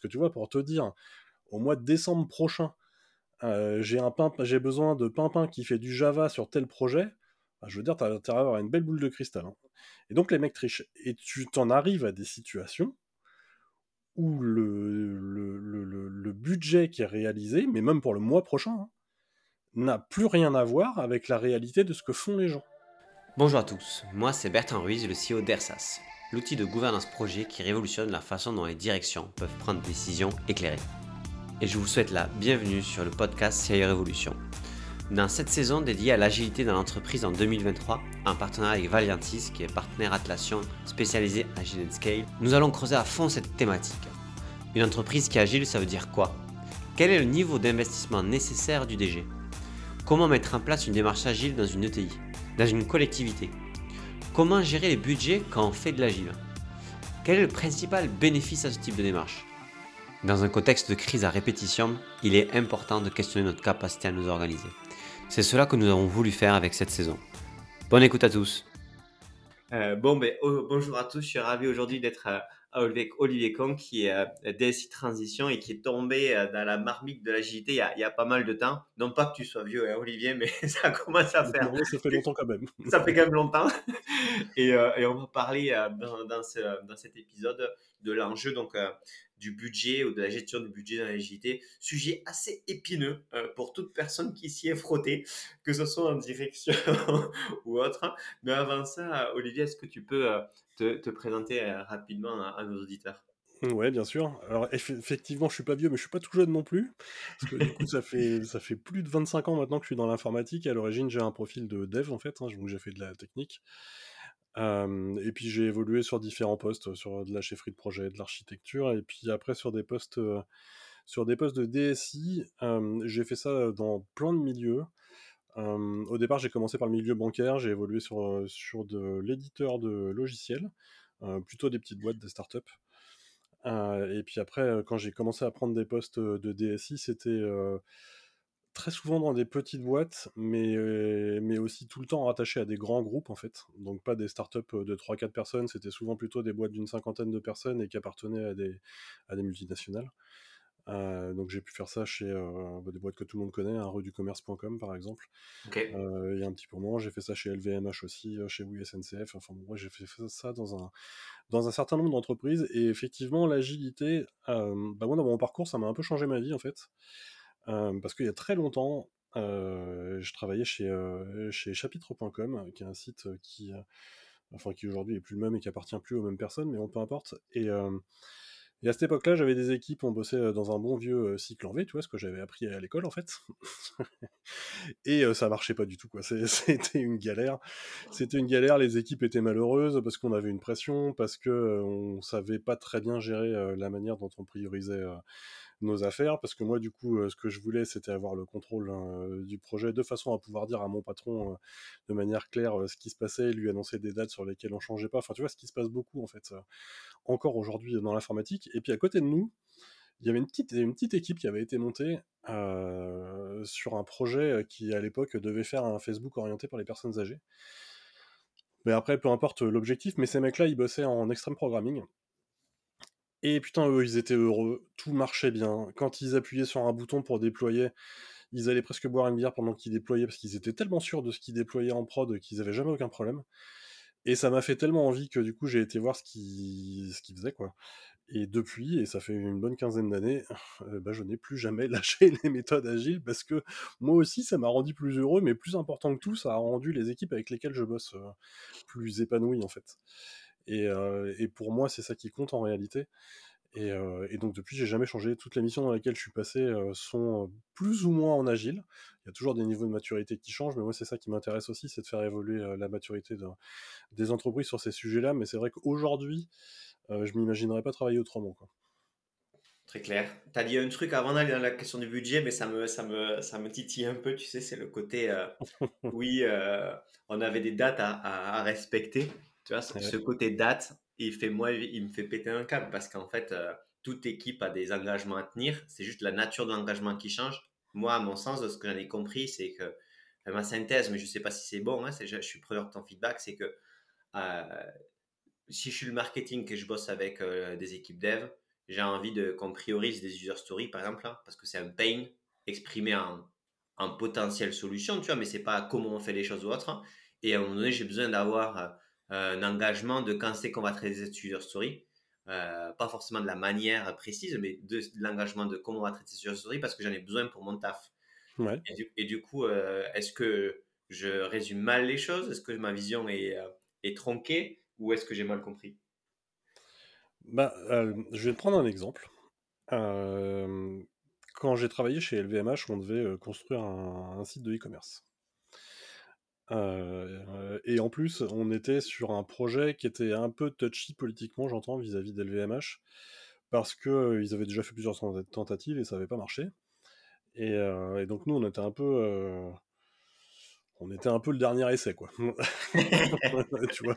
Parce que tu vois, pour te dire, au mois de décembre prochain, j'ai un j'ai besoin de Pimpin qui fait du Java sur tel projet. Bah, je veux dire, tu as intérêt à avoir une belle boule de cristal. Hein. Et donc les mecs trichent. Et tu t'en arrives à des situations où le, le, budget qui est réalisé, mais même pour le mois prochain, hein, n'a plus rien à voir avec la réalité de ce que font les gens. Bonjour à tous, moi c'est Bertrand Ruiz, le CEO d'ERSAS, l'outil de gouvernance projet qui révolutionne la façon dont les directions peuvent prendre des décisions éclairées. Et je vous souhaite la bienvenue sur le podcast CIO Révolution. Dans cette saison dédiée à l'agilité dans l'entreprise en 2023, en partenariat avec Valiantis, qui est partenaire Atlassian spécialisé Agile Scale, nous allons creuser à fond cette thématique. Une entreprise qui est agile, ça veut dire quoi? Quel est le niveau d'investissement nécessaire du DG Comment mettre en place une démarche agile dans une ETI, dans une collectivité? Comment gérer les budgets quand on fait de l'agile? Quel est le principal bénéfice à ce type de démarche? Dans un contexte de crise à répétition, il est important de questionner notre capacité à nous organiser. C'est cela que nous avons voulu faire avec cette saison. Bonne écoute à tous. Euh, bon, ben, oh, bonjour à tous. Je suis ravi aujourd'hui d'être euh, avec Olivier Kong, qui est euh, DSI Transition et qui est tombé dans la marmite de l'agilité il, il, y a pas mal de temps. Non pas que tu sois vieux, hein, Olivier, mais ça commence à faire. ça fait longtemps quand même. ça fait quand même longtemps. Et, et on va parler dans, dans, ce, dans, cet épisode de l'enjeu donc du budget ou de la gestion du budget dans l'agilité. Sujet assez épineux euh, pour toute personne qui s'y est frottée, que ce soit en direction ou autre. Mais avant ça, Olivier, est-ce que tu peux euh, te, présenter euh, rapidement à, nos auditeurs Ouais, bien sûr. Alors effectivement, je suis pas vieux, mais je suis pas tout jeune non plus. Parce que du coup, ça fait ça fait plus de 25 ans maintenant que je suis dans l'informatique. À l'origine, j'ai un profil de dev en fait, hein, donc j'ai fait de la technique et puis j'ai évolué sur différents postes, sur de la chefferie de projet, de l'architecture, et puis après sur des postes, sur des postes de DSI. j'ai fait ça dans plein de milieux. Au départ, j'ai commencé par le milieu bancaire, j'ai évolué sur, sur de l'éditeur de logiciels, plutôt des petites boîtes, des startups. et puis après, quand j'ai commencé à prendre des postes de DSI, c'était très souvent dans des petites boîtes, mais, mais aussi tout le temps rattaché à des grands groupes en fait. Donc pas des startups de 3-4 personnes, c'était souvent plutôt des boîtes d'une cinquantaine de personnes et qui appartenaient à des, à des multinationales. Donc j'ai pu faire ça chez bah, des boîtes que tout le monde connaît, un hein, commerce.com par exemple. il y a un petit moment, j'ai fait ça chez LVMH aussi, chez Oui SNCF. Enfin moi j'ai fait ça dans un, dans un certain nombre d'entreprises. Et effectivement, l'agilité, bah, moi dans mon parcours, ça m'a un peu changé ma vie en fait parce qu'il y a très longtemps, je travaillais chez, chez chapitre.com, qui est un site qui, enfin, qui aujourd'hui est plus le même et qui appartient plus aux mêmes personnes, mais on peu importe. Et, et à cette époque-là, j'avais des équipes, on bossait dans un bon vieux cycle en V, tu vois, ce que j'avais appris à l'école en fait. et ça marchait pas du tout, quoi. C'était une galère. C'était une galère, les équipes étaient malheureuses parce qu'on avait une pression, parce que on savait pas très bien gérer la manière dont on priorisait nos affaires, parce que moi, du coup, ce que je voulais, c'était avoir le contrôle hein, du projet de façon à pouvoir dire à mon patron de manière claire ce qui se passait, lui annoncer des dates sur lesquelles on changeait pas. Enfin, tu vois, ce qui se passe beaucoup, en fait, encore aujourd'hui dans l'informatique. Et puis, à côté de nous, il y avait une petite, équipe qui avait été montée sur un projet qui, à l'époque, devait faire un Facebook orienté pour les personnes âgées. Mais après, peu importe l'objectif, mais ces mecs-là, ils bossaient en extreme programming. Et putain, eux, ils étaient heureux, tout marchait bien. Quand ils appuyaient sur un bouton pour déployer, ils allaient presque boire une bière pendant qu'ils déployaient, parce qu'ils étaient tellement sûrs de ce qu'ils déployaient en prod qu'ils avaient jamais aucun problème. Et ça m'a fait tellement envie que du coup, j'ai été voir ce qu'ils faisaient, quoi. Et depuis, et ça fait une bonne quinzaine d'années, euh, bah, je n'ai plus jamais lâché les méthodes agiles parce que moi aussi, ça m'a rendu plus heureux, mais plus important que tout, ça a rendu les équipes avec lesquelles je bosse euh, plus épanouies en fait. Et, pour moi, c'est ça qui compte en réalité. Et, donc depuis, j'ai jamais changé. Toutes les missions dans lesquelles je suis passé sont plus ou moins en agile. Il y a toujours des niveaux de maturité qui changent, mais moi c'est ça qui m'intéresse aussi, c'est de faire évoluer la maturité des entreprises sur ces sujets-là. Mais c'est vrai qu'aujourd'hui, je m'imaginerais pas travailler autrement. Quoi. Très clair. Tu as dit un truc avant d'aller dans la question du budget, mais ça me, ça me, ça me titille un peu, tu sais, c'est le côté, oui, on avait des dates à respecter. Tu vois, ce côté date, il, fait, moi, il me fait péter un câble parce qu'en fait, euh, toute équipe a des engagements à tenir. C'est juste la nature de l'engagement qui change. Moi, à mon sens, de ce que j'en ai compris, c'est que ma synthèse, mais je ne sais pas si c'est bon, hein, je, suis preneur de ton feedback, c'est que euh, si je suis le marketing, que je bosse avec euh, des équipes dev, j'ai envie de qu'on priorise des user stories, par exemple, parce que c'est un pain exprimé en, en potentielle solution, tu vois, mais c'est pas comment on fait les choses ou autre. Et à un moment donné, j'ai besoin d'avoir un engagement de quand c'est qu'on va traiter cette user story. pas forcément de la manière précise, mais de, l'engagement de comment on va traiter cette user story parce que j'en ai besoin pour mon taf. Et, du, coup, est-ce que je résume mal les choses? Est-ce que ma vision est, est tronquée ou est-ce que j'ai mal compris? Bah, Je vais te prendre un exemple. quand j'ai travaillé chez LVMH, on devait construire un, site de e-commerce. Et en plus, on était sur un projet qui était un peu touchy politiquement, j'entends, vis-à-vis d'LVMH, parce qu'ils avaient déjà fait plusieurs tentatives et ça n'avait pas marché. Et, et, donc nous, on était un peu on était un peu le dernier essai, quoi. tu vois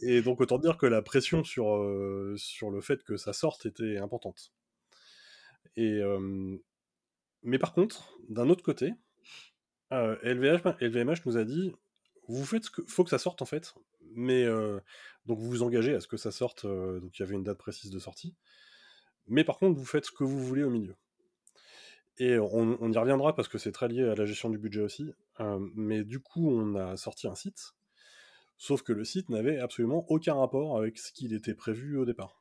Et donc, autant dire que la pression sur, euh, sur le fait que ça sorte était importante. Et, mais par contre, d'un autre côté, LVMH, euh, LVMH, nous a dit vous faites ce que faut que ça sorte en fait, mais euh, donc vous vous engagez à ce que ça sorte. donc il y avait une date précise de sortie, mais par contre vous faites ce que vous voulez au milieu. Et on, y reviendra parce que c'est très lié à la gestion du budget aussi. Euh, mais du coup, on a sorti un site, sauf que le site n'avait absolument aucun rapport avec ce qu'il était prévu au départ.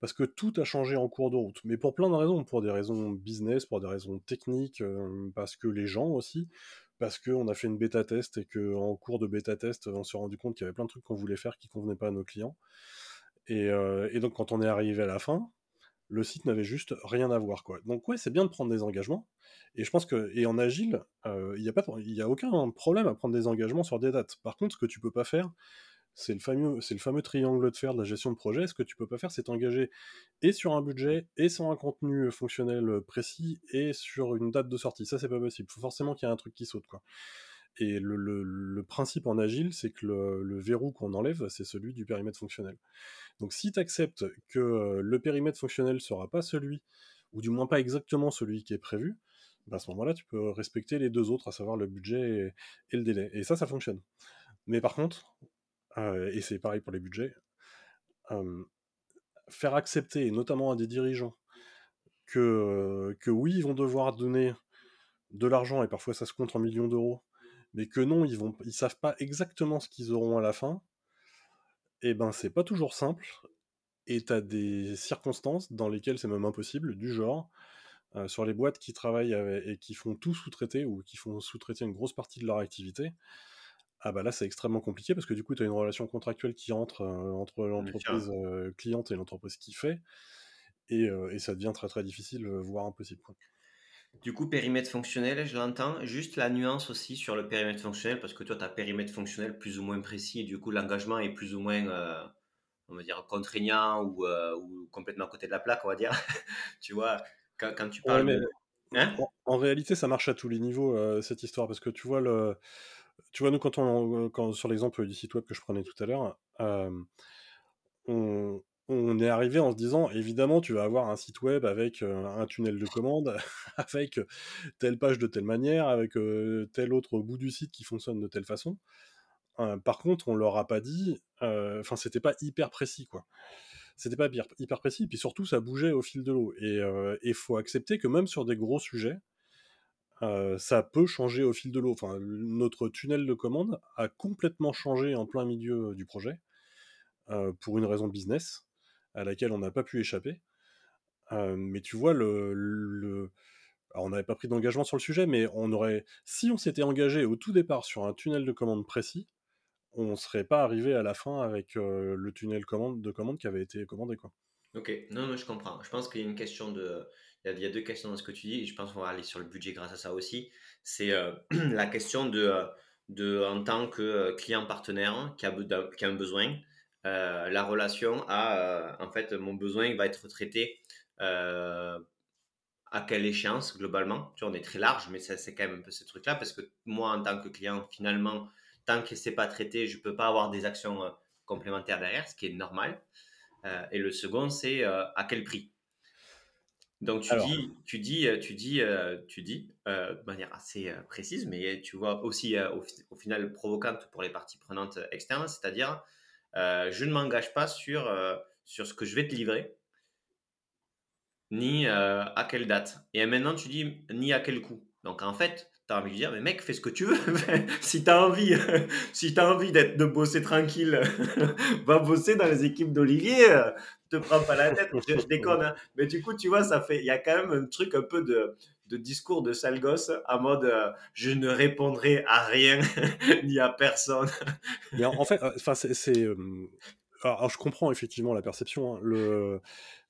Parce que tout a changé en cours de route, mais pour plein de raisons, pour des raisons business, pour des raisons techniques, euh, parce que les gens aussi, parce qu'on a fait une bêta test et qu'en cours de bêta test, on s'est rendu compte qu'il y avait plein de trucs qu'on voulait faire qui convenaient pas à nos clients. Et, euh, et donc quand on est arrivé à la fin, le site n'avait juste rien à voir. Quoi. Donc ouais, c'est bien de prendre des engagements. Et je pense que, et en agile, euh, il n'y a, a aucun problème à prendre des engagements sur des dates. Par contre, ce que tu peux pas faire, c'est le, fameux, triangle de fer de la gestion de projet. Ce que tu peux pas faire, c'est t'engager et sur un budget, et sur un contenu fonctionnel précis, et sur une date de sortie. Ça, c'est pas possible. Il faut forcément qu'il y ait un truc qui saute. Quoi. Et le, principe en agile, c'est que le, verrou qu'on enlève, c'est celui du périmètre fonctionnel. Donc si tu acceptes que euh, le périmètre fonctionnel sera pas celui, ou du moins pas exactement celui qui est prévu, bah, à ce moment-là, tu peux respecter les deux autres, à savoir le budget et, le délai. Et ça, ça fonctionne. Mais par contre, euh, et c'est pareil pour les budgets, faire accepter, notamment à des dirigeants, que, que oui, ils vont devoir donner de l'argent, et parfois ça se compte en millions d'euros, mais que non, ils vont, ils savent pas exactement ce qu'ils auront à la fin, et eh ben c'est pas toujours simple, et t'as des circonstances dans lesquelles c'est même impossible, du genre, sur les boîtes qui travaillent et qui font tout sous-traiter, ou qui font sous-traiter une grosse partie de leur activité, ah bah là c'est extrêmement compliqué parce que du coup tu as une relation contractuelle qui entre euh, entre l'entreprise euh, cliente et l'entreprise qui fait, et, et, ça devient très très difficile, voire impossible. Du coup, périmètre fonctionnel, je l'entends. Juste la nuance aussi sur le périmètre fonctionnel, parce que toi, tu as périmètre fonctionnel plus ou moins précis, et du coup, l'engagement est plus ou moins, on va dire, contraignant ou, ou, complètement à côté de la plaque, on va dire. tu vois, quand, quand tu parles hein? en, réalité, ça marche à tous les niveaux, cette histoire, parce que tu vois, le, tu vois nous, quand on, quand, sur l'exemple du site web que je prenais tout à l'heure, on, on est arrivé en se disant, évidemment, tu vas avoir un site web avec euh, un tunnel de commande, avec telle page de telle manière, avec euh, tel autre bout du site qui fonctionne de telle façon. Euh, par contre, on leur a pas dit, enfin, c'était pas hyper précis, quoi. C'était pas hyper, précis, puis surtout, ça bougeait au fil de l'eau. Et il faut accepter que même sur des gros sujets, ça peut changer au fil de l'eau. Enfin, notre tunnel de commande a complètement changé en plein milieu du projet, pour une raison business à laquelle on n'a pas pu échapper. mais tu vois, le, on n'avait pas pris d'engagement sur le sujet, mais on aurait, si on s'était engagé au tout départ sur un tunnel de commande précis, on ne serait pas arrivé à la fin avec le tunnel de commande qui avait été commandé. Quoi. Ok, non, non, je comprends. Je pense qu'il y a une question de. Il y, a, deux questions dans ce que tu dis, et je pense qu'on va aller sur le budget grâce à ça aussi. C'est la question de, de, en tant que client partenaire qui a, un besoin, euh, la relation à, euh, en fait, mon besoin va être traité euh, à quelle échéance globalement Tu vois, on est très large, mais c'est quand même un peu ce truc-là parce que moi, en tant que client, finalement, tant que c'est pas traité, je peux pas avoir des actions complémentaires derrière, ce qui est normal. et le second, c'est à quel prix? Donc tu dis, tu dis, tu dis, tu dis, de manière assez précise, mais tu vois aussi au, au, final provocante pour les parties prenantes externes, c'est-à-dire euh, je ne m'engage pas sur, euh, sur ce que je vais te livrer. ni à quelle date. Et maintenant, tu dis ni à quel coût. Donc en fait, tu as envie de dire, mais mec, fais ce que tu veux. si tu as envie, si as envie d'être, de bosser tranquille, va bosser dans les équipes d'Olivier. te prends pas la tête, je, déconne. Hein. Mais du coup, tu vois, ça fait, il y a quand même un truc un peu de, de discours de sale gosse en mode je ne répondrai à rien ni à personne. Mais en, fait, enfin c'est, alors, je comprends effectivement la perception, hein, le...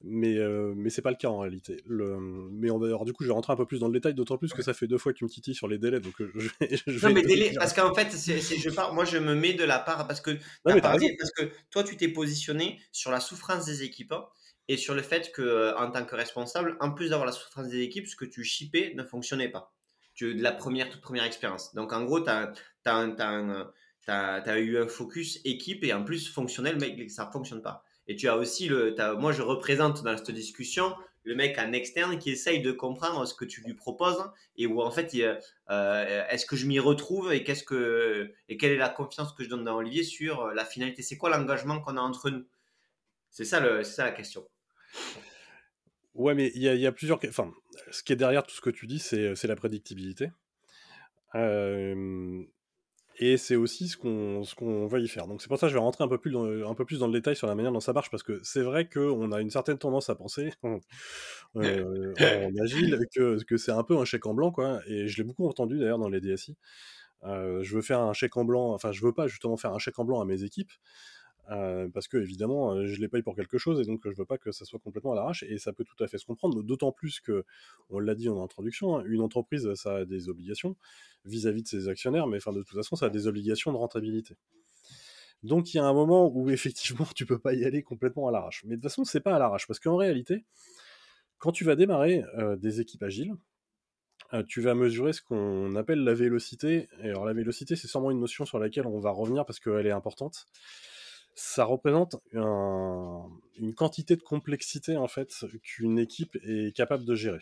mais, euh, mais c'est pas le cas en réalité. Le... Mais on va... Alors, du coup, je vais rentrer un peu plus dans le détail, d'autant plus que ça fait deux fois que tu me titilles sur les délais. Donc, euh, je vais, je non, mais délais, parce qu'en fait, c'est, je pars, moi je me mets de la part, parce que, parce que toi tu t'es positionné sur la souffrance des équipes hein, et sur le fait que, euh, en tant que responsable, en plus d'avoir la souffrance des équipes, ce que tu shippais ne fonctionnait pas. Tu, de la première, toute première expérience. Donc en gros, tu as, un tu as, eu un focus équipe et en plus fonctionnel, mais ça ne fonctionne pas. Et tu as aussi le. moi, je représente dans cette discussion le mec en externe qui essaye de comprendre ce que tu lui proposes et où en fait, euh, est-ce que je m'y retrouve et, qu'est-ce que, et quelle est la confiance que je donne dans Olivier sur la finalité? C'est quoi l'engagement qu'on a entre nous? C'est ça, ça la question. Ouais, mais il y, y a, plusieurs. Enfin, ce qui est derrière tout ce que tu dis, c'est la prédictibilité. Euh, et c'est aussi ce qu'on qu'on va y faire. Donc c'est pour ça que je vais rentrer un peu, plus dans, un peu plus dans le détail sur la manière dont ça marche, parce que c'est vrai qu'on a une certaine tendance à penser euh, en agile que, que c'est un peu un chèque en blanc, quoi. Et je l'ai beaucoup entendu d'ailleurs dans les DSI. Euh, je veux faire un chèque en blanc, enfin je veux pas justement faire un chèque en blanc à mes équipes, euh, parce que évidemment euh, je les paye pour quelque chose et donc je veux pas que ça soit complètement à l'arrache et ça peut tout à fait se comprendre d'autant plus que on l'a dit en introduction hein, une entreprise ça a des obligations vis-à-vis de ses actionnaires mais enfin de toute façon ça a des obligations de rentabilité. Donc il y a un moment où effectivement tu peux pas y aller complètement à l'arrache. Mais de toute façon c'est pas à l'arrache parce qu'en réalité quand tu vas démarrer euh, des équipes agiles tu vas mesurer ce qu'on appelle la vélocité. Et alors la vélocité, c'est sûrement une notion sur laquelle on va revenir parce qu'elle est importante ça représente une quantité de complexité en fait qu'une équipe est capable de gérer.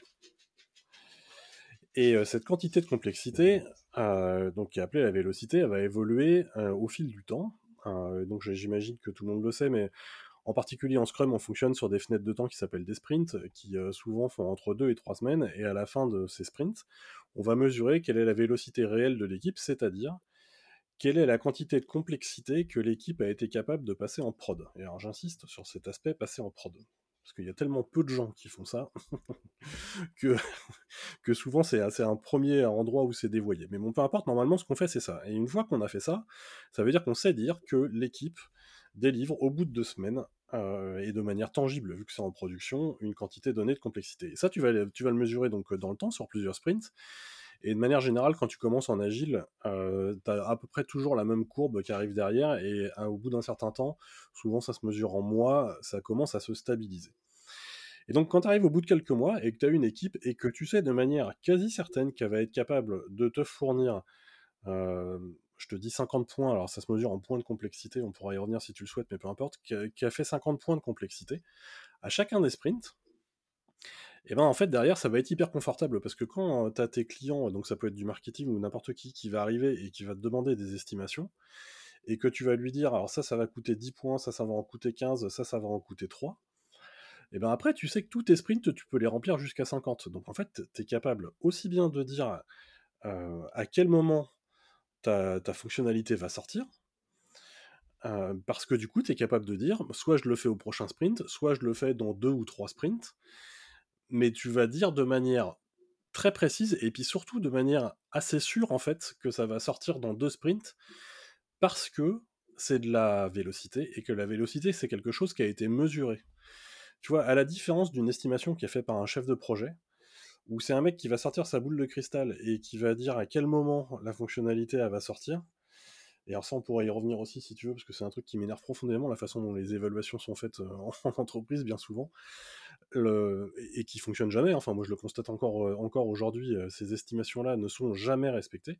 Et cette quantité de complexité, donc qui est appelée la vélocité, elle va évoluer au fil du temps. donc j'imagine que tout le monde le sait, mais en particulier en Scrum, on fonctionne sur des fenêtres de temps qui s'appellent des sprints, qui souvent font entre 2 et 3 semaines, et à la fin de ces sprints, on va mesurer quelle est la vélocité réelle de l'équipe, c'est-à-dire quelle est la quantité de complexité que l'équipe a été capable de passer en prod? Et alors j'insiste sur cet aspect passer en prod. Parce qu'il y a tellement peu de gens qui font ça que, souvent c'est un premier endroit où c'est dévoyé. Mais bon, peu importe, normalement ce qu'on fait c'est ça. Et une fois qu'on a fait ça, ça veut dire qu'on sait dire que l'équipe délivre au bout de deux semaines euh, et de manière tangible, vu que c'est en production, une quantité donnée de complexité. Et ça, tu vas le mesurer donc dans le temps, sur plusieurs sprints. Et de manière générale, quand tu commences en agile, euh, tu as à peu près toujours la même courbe qui arrive derrière, et euh, au bout d'un certain temps, souvent ça se mesure en mois, ça commence à se stabiliser. Et donc quand tu arrives au bout de quelques mois et que tu as une équipe et que tu sais de manière quasi certaine qu'elle va être capable de te fournir, euh, je te dis 50 points, alors ça se mesure en points de complexité, on pourra y revenir si tu le souhaites, mais peu importe, qui a fait 50 points de complexité, à chacun des sprints, et ben en fait derrière ça va être hyper confortable parce que quand tu as tes clients, donc ça peut être du marketing ou n'importe qui qui va arriver et qui va te demander des estimations, et que tu vas lui dire alors ça ça va coûter 10 points, ça ça va en coûter 15, ça ça va en coûter 3, et ben après tu sais que tous tes sprints tu peux les remplir jusqu'à 50. Donc en fait tu es capable aussi bien de dire à quel moment ta, fonctionnalité va sortir, parce que du coup, tu es capable de dire, soit je le fais au prochain sprint, soit je le fais dans deux ou trois sprints, mais tu vas dire de manière très précise et puis surtout de manière assez sûre en fait que ça va sortir dans deux sprints parce que c'est de la vélocité et que la vélocité c'est quelque chose qui a été mesuré. Tu vois, à la différence d'une estimation qui est faite par un chef de projet, où c'est un mec qui va sortir sa boule de cristal et qui va dire à quel moment la fonctionnalité va sortir. Et alors ça, on pourrait y revenir aussi si tu veux, parce que c'est un truc qui m'énerve profondément, la façon dont les évaluations sont faites euh, en entreprise, bien souvent et qui fonctionne jamais. Enfin, moi, je le constate encore, euh, encore aujourd'hui, euh, ces estimations-là ne sont jamais respectées.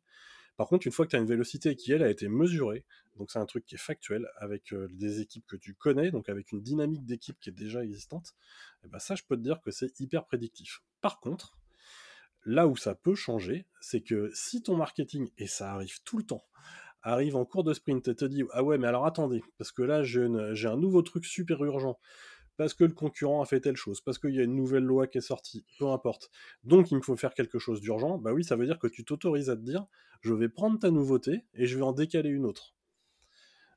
Par contre, une fois que tu as une vélocité qui, elle, a été mesurée, donc c'est un truc qui est factuel, avec euh, des équipes que tu connais, donc avec une dynamique d'équipe qui est déjà existante, et eh ben ça, je peux te dire que c'est hyper prédictif. Par contre, là où ça peut changer, c'est que si ton marketing, et ça arrive tout le temps, arrive en cours de sprint et te dit Ah ouais, mais alors attendez, parce que là, j'ai un nouveau truc super urgent parce que le concurrent a fait telle chose, parce qu'il y a une nouvelle loi qui est sortie, peu importe. Donc il me faut faire quelque chose d'urgent, bah oui, ça veut dire que tu t'autorises à te dire, je vais prendre ta nouveauté et je vais en décaler une autre.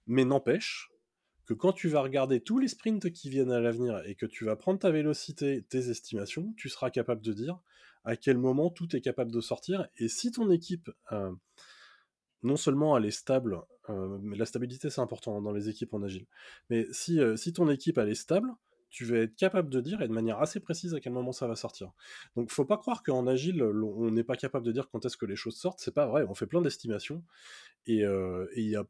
Mais n'empêche que quand tu vas regarder tous les sprints qui viennent à l'avenir et que tu vas prendre ta vélocité, tes estimations, tu seras capable de dire à quel moment tout est capable de sortir. Et si ton équipe, euh, non seulement elle est stable, euh, mais la stabilité c'est important dans les équipes en agile, mais si, euh, si ton équipe elle est stable, tu vas être capable de dire et de manière assez précise à quel moment ça va sortir. Donc faut pas croire qu'en agile on n'est pas capable de dire quand est-ce que les choses sortent, c'est pas vrai, on fait plein d'estimations et il y a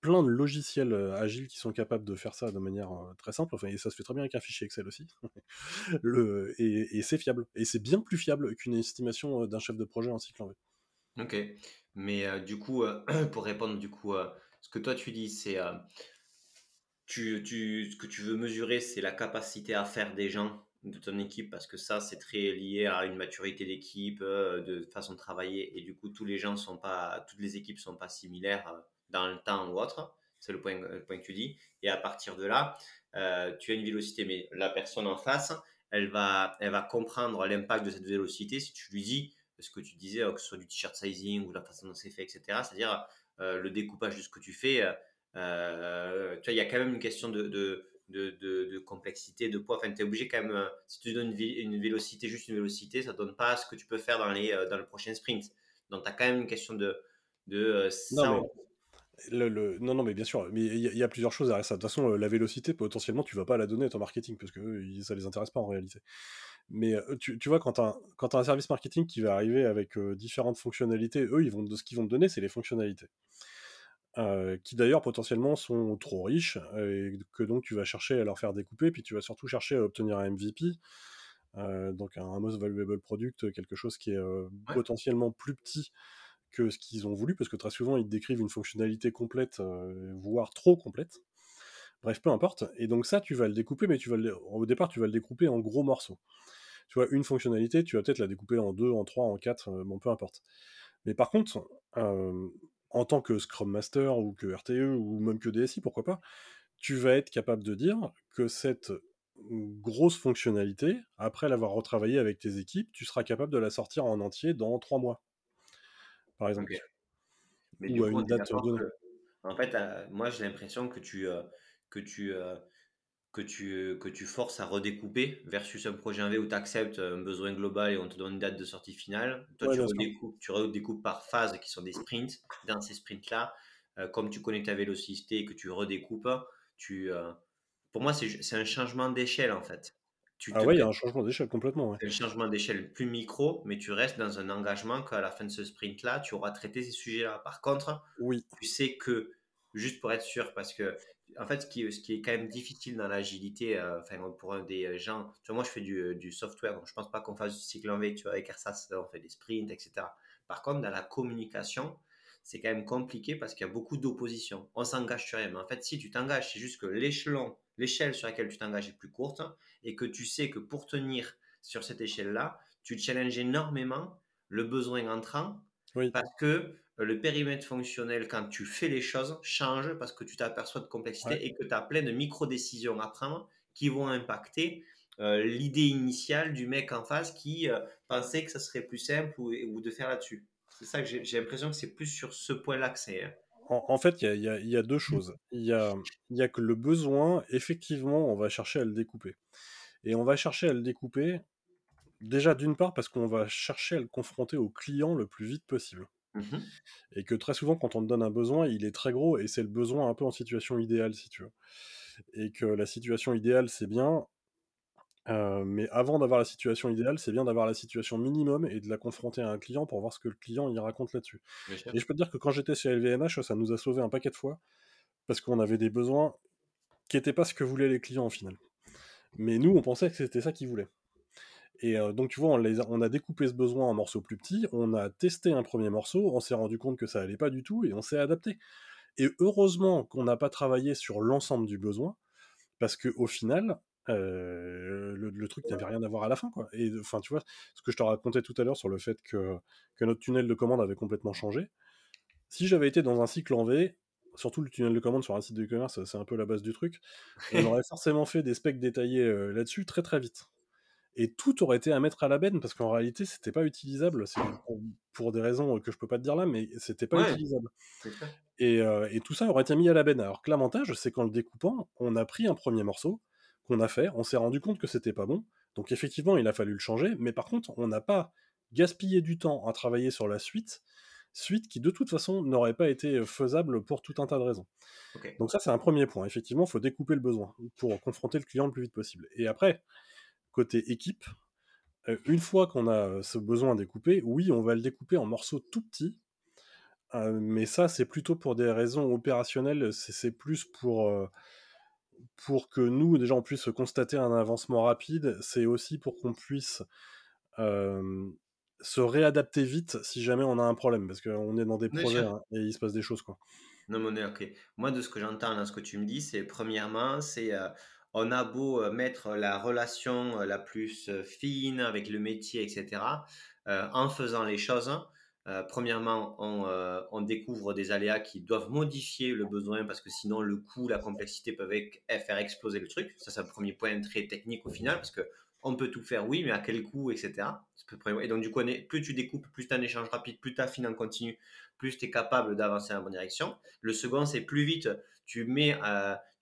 plein de logiciels agiles qui sont capables de faire ça de manière très simple. Enfin, et ça se fait très bien avec un fichier Excel aussi. le, et, et c'est fiable. Et c'est bien plus fiable qu'une estimation d'un chef de projet en cycle en V. Ok. Mais du coup, pour répondre, du coup, ce que toi tu dis, c'est tu, tu, ce que tu veux mesurer, c'est la capacité à faire des gens de ton équipe parce que ça, c'est très lié à une maturité d'équipe, de façon de travailler. Et du coup, tous les gens sont pas, toutes les équipes sont pas similaires dans le temps ou autre. C'est le point, point que tu dis. Et à partir de là, euh, tu as une vélocité, mais la personne en face, elle va, elle va comprendre l'impact de cette vélocité si tu lui dis ce que tu disais, que ce soit du t-shirt sizing ou la façon dont c'est fait, etc. C'est-à-dire euh, le découpage de ce que tu fais. Euh, tu vois, il y a quand même une question de, de, de, complexité, de poids. Enfin, tu es obligé quand même, si tu donnes une, une, vélocité, juste une vélocité, ça ne donne pas ce que tu peux faire dans, les, dans le prochain sprint. Donc, tu as quand même une question de, de non, non, mais bien sûr, mais il y, a plusieurs choses derrière ça. De toute façon, euh, la vélocité, potentiellement, tu vas pas la donner à ton marketing, parce que ça les intéresse pas en réalité. Mais euh, tu, vois, quand tu as, un service marketing qui va arriver avec euh, différentes fonctionnalités, eux, ils vont, ce qu'ils vont te donner, c'est les fonctionnalités. Qui d'ailleurs potentiellement sont trop riches, et que donc tu vas chercher à leur faire découper, puis tu vas surtout chercher à obtenir un MVP, donc un Most Valuable Product, quelque chose qui est potentiellement plus petit que ce qu'ils ont voulu, parce que très souvent ils décrivent une fonctionnalité complète, euh, voire trop complète. Bref, peu importe. Et donc ça, tu vas le découper, mais tu vas au départ, tu vas le découper en gros morceaux. Tu vois, une fonctionnalité, tu vas peut-être la découper en deux, en trois, en quatre, euh, bon, peu importe. Mais par contre, euh, en tant que Scrum Master ou que RTE ou même que DSI, pourquoi pas, tu vas être capable de dire que cette grosse fonctionnalité, après l'avoir retravaillée avec tes équipes, tu seras capable de la sortir en entier dans trois mois par exemple. Mais du coup, en fait, euh, moi j'ai l'impression que tu, euh, que, tu, euh, que, tu, que tu forces à redécouper versus un projet V où tu acceptes un besoin global et on te donne une date de sortie finale. Toi, tu, redécoupes, tu, redécoupes, par phase qui sont des sprints. Dans ces sprints-là, comme tu connais ta vélocité et que tu redécoupes, tu, pour moi, c'est un changement d'échelle en fait ah ouais, il y a un changement d'échelle complètement. Ouais. Un changement d'échelle plus micro, mais tu restes dans un engagement qu'à la fin de ce sprint-là, tu auras traité ces sujets-là. Par contre, oui. tu sais que, juste pour être sûr, parce que, en fait, ce qui, ce qui est quand même difficile dans l'agilité, euh, enfin, pour des gens, tu vois, moi, je fais du, du software, donc je pense pas qu'on fasse du cycle en V, tu vois, avec AirSAS, on fait des sprints, etc. Par contre, dans la communication, c'est quand même compliqué parce qu'il y a beaucoup d'opposition. On s'engage sur rien, mais en fait, si tu t'engages, c'est juste que l'échelon l'échelle sur laquelle tu t'engages est plus courte et que tu sais que pour tenir sur cette échelle-là, tu challenges énormément le besoin entrant parce que euh, le périmètre fonctionnel, quand tu fais les choses, change parce que tu t'aperçois de complexité et que tu as plein de micro-décisions à prendre qui vont impacter euh, l'idée initiale du mec en face qui euh, pensait que ça serait plus simple ou, de faire là-dessus. C'est ça que j'ai l'impression que c'est plus sur ce point-là que c'est. Hein en, fait, il y, a, deux choses. Il y a, que le besoin, effectivement, on va chercher à le découper. Et on va chercher à le découper, déjà d'une part, parce qu'on va chercher à le confronter au client le plus vite possible. Mmh et que très souvent, quand on te donne un besoin, il est très gros et c'est le besoin un peu en situation idéale, si tu veux. Et que la situation idéale, c'est bien, euh, mais avant d'avoir la situation idéale, c'est bien d'avoir la situation minimum et de la confronter à un client pour voir ce que le client y raconte là-dessus. Et je peux te dire que quand j'étais chez LVMH, ça nous a sauvé un paquet de fois parce qu'on avait des besoins qui n'étaient pas ce que voulaient les clients au final. Mais nous, on pensait que c'était ça qu'ils voulaient. Et euh, donc, tu vois, on, on, a découpé ce besoin en morceaux plus petits, on a testé un premier morceau, on s'est rendu compte que ça allait pas du tout et on s'est adapté. Et heureusement qu'on n'a pas travaillé sur l'ensemble du besoin, parce qu'au final, le, truc n'avait rien à voir à la fin, quoi. Et enfin, tu vois, ce que je te racontais tout à l'heure sur le fait que, que notre tunnel de commande avait complètement changé. Si j'avais été dans un cycle en V, surtout le tunnel de commande sur un site de e-commerce, c'est un peu la base du truc. On aurait forcément fait des specs détaillés là-dessus très très vite et tout aurait été à mettre à la benne parce qu'en réalité c'était pas utilisable. Pour, des raisons que je peux pas te dire là mais c'était pas utilisable. Et, et, tout ça aurait été mis à la benne. Alors que l'avantage c'est qu'en le découpant on a pris un premier morceau qu'on a fait on s'est rendu compte que c'était pas bon. Donc effectivement il a fallu le changer mais par contre on n'a pas gaspillé du temps à travailler sur la suite suite qui de toute façon n'aurait pas été faisable pour tout un tas de raisons. Donc ça c'est un premier point. Effectivement, il faut découper le besoin pour confronter le client le plus vite possible. Et après, côté équipe, euh, une fois qu'on a euh, ce besoin découpé, oui, on va le découper en morceaux tout petits, euh, mais ça, c'est plutôt pour des raisons opérationnelles, c'est plus pour, pour que nous, déjà, on puisse constater un avancement rapide, c'est aussi pour qu'on puisse se réadapter vite si jamais on a un problème, parce qu'on est dans des projets hein, et il se passe des choses. Quoi. Non, mais ok. Moi, de ce que j'entends dans ce que tu me dis, c'est premièrement, c'est on a beau mettre la relation la plus fine avec le métier, etc., en faisant les choses, premièrement, on, découvre des aléas qui doivent modifier le besoin parce que sinon le coût, la complexité peuvent faire exploser le truc. Ça, c'est un premier point très technique au final parce que on peut tout faire, oui, mais à quel coût, etc. Et donc, du coup, plus tu découpes, plus tu as un échange rapide, plus tu affines en continu, plus tu es capable d'avancer la bonne direction. Le second, c'est plus vite tu mets,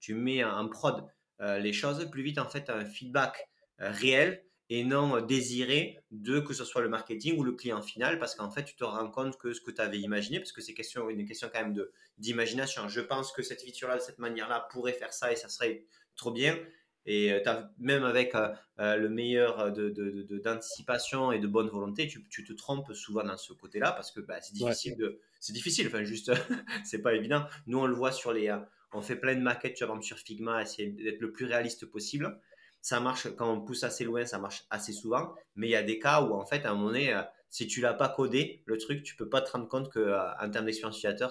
tu mets en prod euh, les choses, plus vite en fait un feedback euh, réel et non euh, désiré de que ce soit le marketing ou le client final parce qu'en fait tu te rends compte que ce que tu avais imaginé parce que c'est question, une question quand même de, d'imagination. Je pense que cette feature-là de cette manière-là pourrait faire ça et ça serait trop bien. Et même avec le meilleur de, d'anticipation et de bonne volonté, tu, tu, te trompes souvent dans ce côté-là parce que bah, c'est difficile de, c'est difficile. Enfin, juste, c'est pas évident. Nous, on le voit sur les, on fait plein de maquettes, tu vois, sur Figma, essayer d'être le plus réaliste possible. Ça marche quand on pousse assez loin, ça marche assez souvent. Mais il y a des cas où, en fait, à un moment donné, euh, si tu l'as pas codé, le truc, tu peux pas te rendre compte qu'en euh, termes d'expérience utilisateur,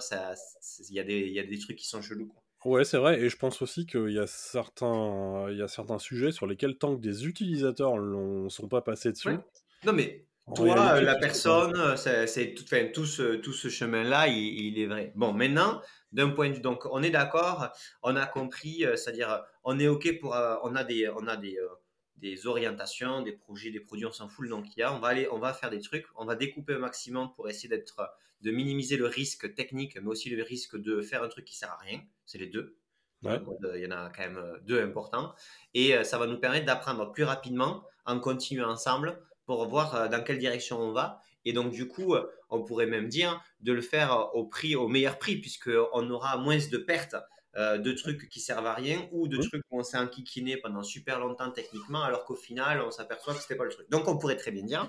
il y, a des, y a des trucs qui sont chelous. Quoi. Ouais, c'est vrai. Et je pense aussi qu'il y, a certains, il y a certains sujets sur lesquels, tant que des utilisateurs ne sont pas passés dessus. Non, mais toi, la personne, c'est tout, tout, ce, tout ce chemin-là, il, il, est vrai. Bon, maintenant, d'un point de vue. Donc, on est d'accord, on a compris, euh, c'est-à-dire, on est OK pour. Euh, on a des, on a des, euh, des orientations, des projets, des produits, on s'en fout le nom qu'il y a. On va, aller, on va faire des trucs, on va découper au maximum pour essayer d'être, de minimiser le risque technique, mais aussi le risque de faire un truc qui sert à rien. C'est les deux. Il y en a quand même deux importants. Et ça va nous permettre d'apprendre plus rapidement en continuant ensemble pour voir dans quelle direction on va et donc, du coup, euh, on pourrait même dire de le faire euh, au prix, au meilleur prix, puisqu'on aura moins de pertes euh, de trucs qui servent à rien ou de trucs où on s'est enquiquiné pendant super longtemps techniquement, alors qu'au final, on s'aperçoit que ce n'était pas le truc. Donc, on pourrait très bien dire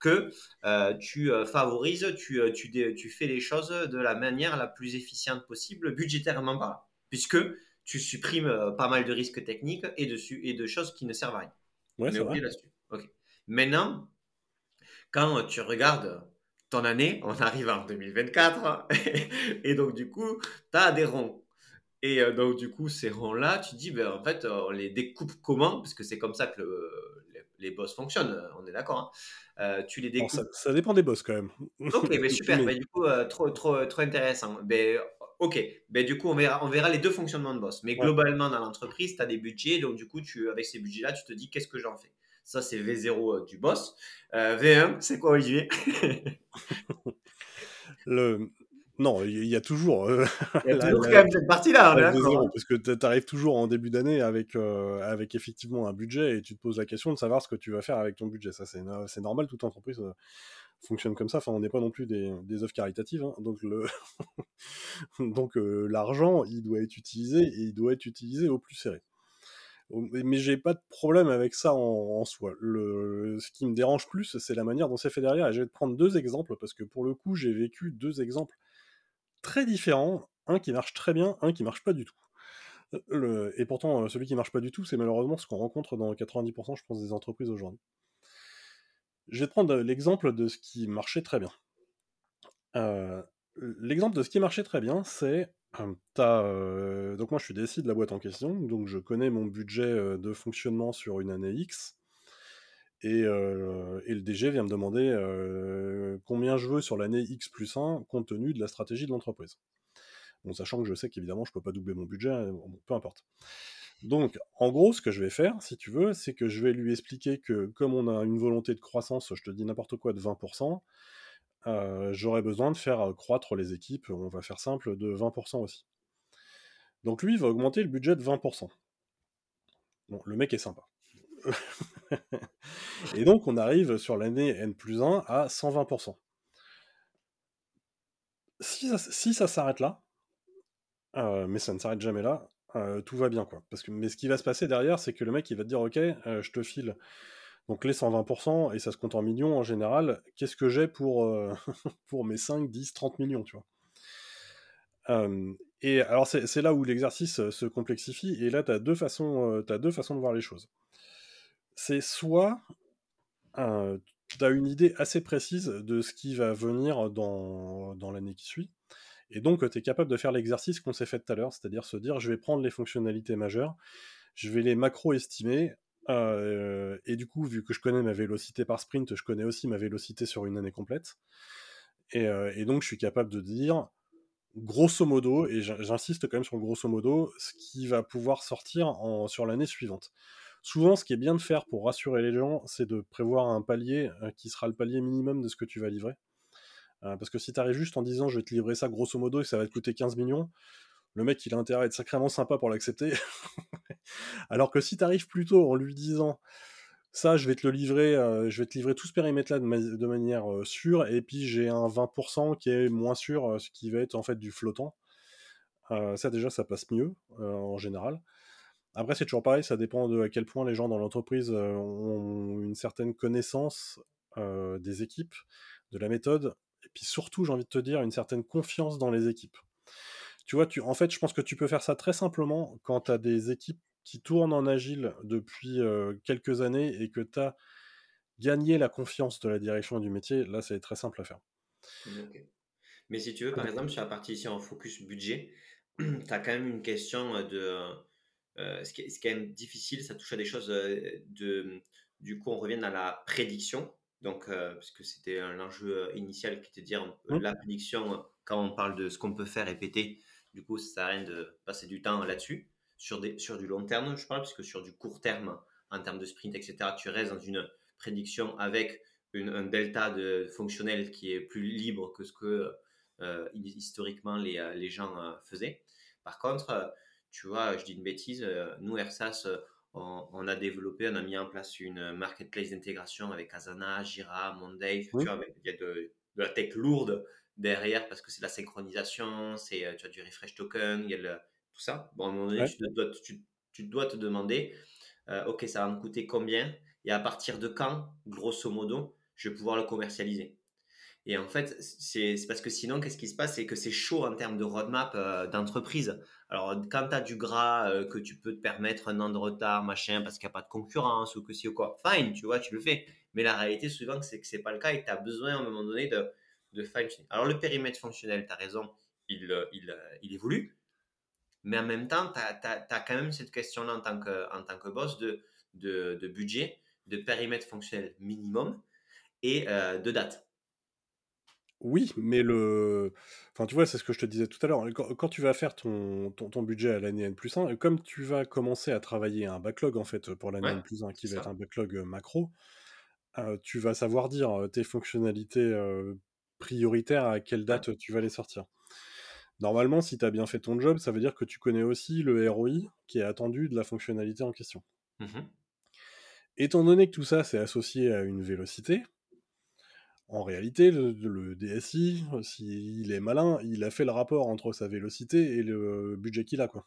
que tu favorises, tu, tu, tu, fais les choses de la manière la plus efficiente possible, budgétairement parlant, puisque tu supprimes pas mal de risques techniques et de, et de choses qui ne servent à rien. Ouais, c'est vrai. Maintenant, quand tu regardes ton année, on arrive en 2024, et donc du coup, tu as des ronds. Et euh, donc du coup, ces ronds-là, tu dis, ben, en fait, on les découpe comment? Parce que c'est comme ça que les, boss fonctionnent, on est d'accord. Hein. Euh, tu les découpes. ça, dépend des boss quand même. Ok, mais super, du coup, euh, trop, trop, trop intéressant. Ben, ok, ben, du coup, on verra, on verra les deux fonctionnements de boss. Mais globalement, dans l'entreprise, tu as des budgets, donc du coup, tu, avec ces budgets-là, tu te dis, qu'est-ce que j'en fais? Ça, c'est V0 euh, du boss. Euh, V1, c'est quoi, Olivier? Le... Non, il y a toujours. Euh, il y a toujours quand même cette partie-là. Hein. parce que tu arrives toujours en début d'année avec, avec effectivement un budget et tu te poses la question de savoir ce que tu vas faire avec ton budget. Ça, c'est normal, toute entreprise fonctionne comme ça. Enfin, on n'est pas non plus des, des œuvres caritatives. Hein. Donc, le... donc l'argent, il doit être utilisé et il doit être utilisé au plus serré mais j'ai pas de problème avec ça en, soi. Ce qui me dérange plus, c'est la manière dont c'est fait derrière. Et je vais te prendre deux exemples parce que pour le coup, j'ai vécu deux exemples très différents. Un qui marche très bien, un qui marche pas du tout. Le, et pourtant, celui qui marche pas du tout, c'est malheureusement ce qu'on rencontre dans 90%, je pense, des entreprises aujourd'hui. Je vais te prendre l'exemple de ce qui marchait très bien. Euh, l'exemple de ce qui marchait très bien, c'est euh, donc moi je suis DSI de la boîte en question, donc je connais mon budget euh, de fonctionnement sur une année X. Et, euh, et le DG vient me demander combien je veux sur l'année X plus 1 compte tenu de la stratégie de l'entreprise. Bon, sachant que je sais qu'évidemment, je peux pas doubler mon budget, hein, peu importe. Donc, en gros, ce que je vais faire, si tu veux, c'est que je vais lui expliquer que comme on a une volonté de croissance, je te dis n'importe quoi, de 20%, j'aurais besoin de faire croître les équipes, on va faire simple, de 20% aussi. Donc lui, il va augmenter le budget de 20%. Bon, le mec est sympa. et donc, on arrive sur l'année N plus 1 à 120%. Si ça, si ça s'arrête là, mais ça ne s'arrête jamais là, tout va bien. quoi. Parce que, mais ce qui va se passer derrière, c'est que le mec, il va te dire, ok, je te file donc les 120%, et ça se compte en millions en général, qu'est-ce que j'ai pour, pour mes 5, 10, 30 millions, tu vois? Et alors, c'est là où l'exercice se complexifie, et là, tu as, deux façons, as deux façons de voir les choses. C'est soit tu as une idée assez précise de ce qui va venir dans, dans l'année qui suit, et donc tu es capable de faire l'exercice qu'on s'est fait tout à l'heure, c'est-à-dire se dire je vais prendre les fonctionnalités majeures, je vais les macro-estimer, et du coup, vu que je connais ma vélocité par sprint, je connais aussi ma vélocité sur une année complète. Et, et donc, je suis capable de dire, grosso modo, et j'insiste quand même sur le grosso modo, ce qui va pouvoir sortir en, sur l'année suivante. Souvent, ce qui est bien de faire pour rassurer les gens, c'est de prévoir un palier euh, qui sera le palier minimum de ce que tu vas livrer. Euh, parce que si tu arrives juste en disant je vais te livrer ça grosso modo et ça va te coûter 15 millions, le mec il a intérêt à être sacrément sympa pour l'accepter. Alors que si tu arrives plutôt en lui disant ça, je vais te le livrer, euh, je vais te livrer tout ce périmètre-là de, manière sûre, et puis j'ai un 20% qui est moins sûr, ce qui va être en fait du flottant. ça déjà, ça passe mieux en général. Après, c'est toujours pareil, ça dépend de à quel point les gens dans l'entreprise euh, ont une certaine connaissance euh, des équipes, de la méthode, et puis surtout, j'ai envie de te dire, une certaine confiance dans les équipes. Tu vois, tu, en fait, je pense que tu peux faire ça très simplement quand tu as des équipes qui tournent en agile depuis euh, quelques années et que tu as gagné la confiance de la direction du métier. Là, c'est très simple à faire. Mais si tu veux, par exemple, sur la partie ici en focus budget, tu as quand même une question de euh, ce, qui est, quand même difficile, ça touche à des choses de. Du coup, on revient à la prédiction. Donc, euh, parce que c'était l'enjeu initial qui était de dire mmh. la prédiction, quand on parle de ce qu'on peut faire et péter, du coup, ça sert à rien de passer du temps là-dessus. Sur, des, sur du long terme, je parle, puisque sur du court terme, en termes de sprint, etc., tu restes dans une prédiction avec une, un delta de fonctionnel qui est plus libre que ce que historiquement les, les gens faisaient. Par contre, tu vois, je dis une bêtise, euh, nous, Ersas, euh, on, a développé, on a mis en place une marketplace d'intégration avec Asana, Jira, Monday. Tu vois, il y a de, la tech lourde derrière parce que c'est la synchronisation, c'est euh, tu as du refresh token, il y a tout ça. Bon, à un moment donné, tu, dois, tu, dois, te demander, ok, ça va me coûter combien et à partir de quand, grosso modo, je vais pouvoir le commercialiser. Et en fait, c'est parce que sinon, qu'est-ce qui se passe? C'est que c'est chaud en termes de roadmap d'entreprise. Alors, quand tu as du gras, euh, que tu peux te permettre un an de retard, machin, parce qu'il n'y a pas de concurrence ou que si ou quoi, fine, tu vois, tu le fais. Mais la réalité, souvent, c'est que ce n'est pas le cas et tu as besoin à un moment donné de, de fine Alors, le périmètre fonctionnel, tu as raison, il, euh, il, euh, il, évolue. Mais en même temps, tu as, quand même cette question-là en, tant que, en tant que boss de, de, de budget, de périmètre fonctionnel minimum et de date. Oui, mais le. Enfin, tu vois, c'est ce que je te disais tout à l'heure. Quand, tu vas faire ton, ton, budget à l'année N plus 1, comme tu vas commencer à travailler un backlog, en fait, pour l'année N plus 1, qui va être un backlog macro, tu vas savoir dire tes fonctionnalités prioritaires à quelle date tu vas les sortir. Normalement, si tu as bien fait ton job, ça veut dire que tu connais aussi le ROI qui est attendu de la fonctionnalité en question. Mmh Étant donné que tout ça, c'est associé à une vélocité, en réalité, le, DSI, s'il est malin, il a fait le rapport entre sa vélocité et le budget qu'il a. Quoi.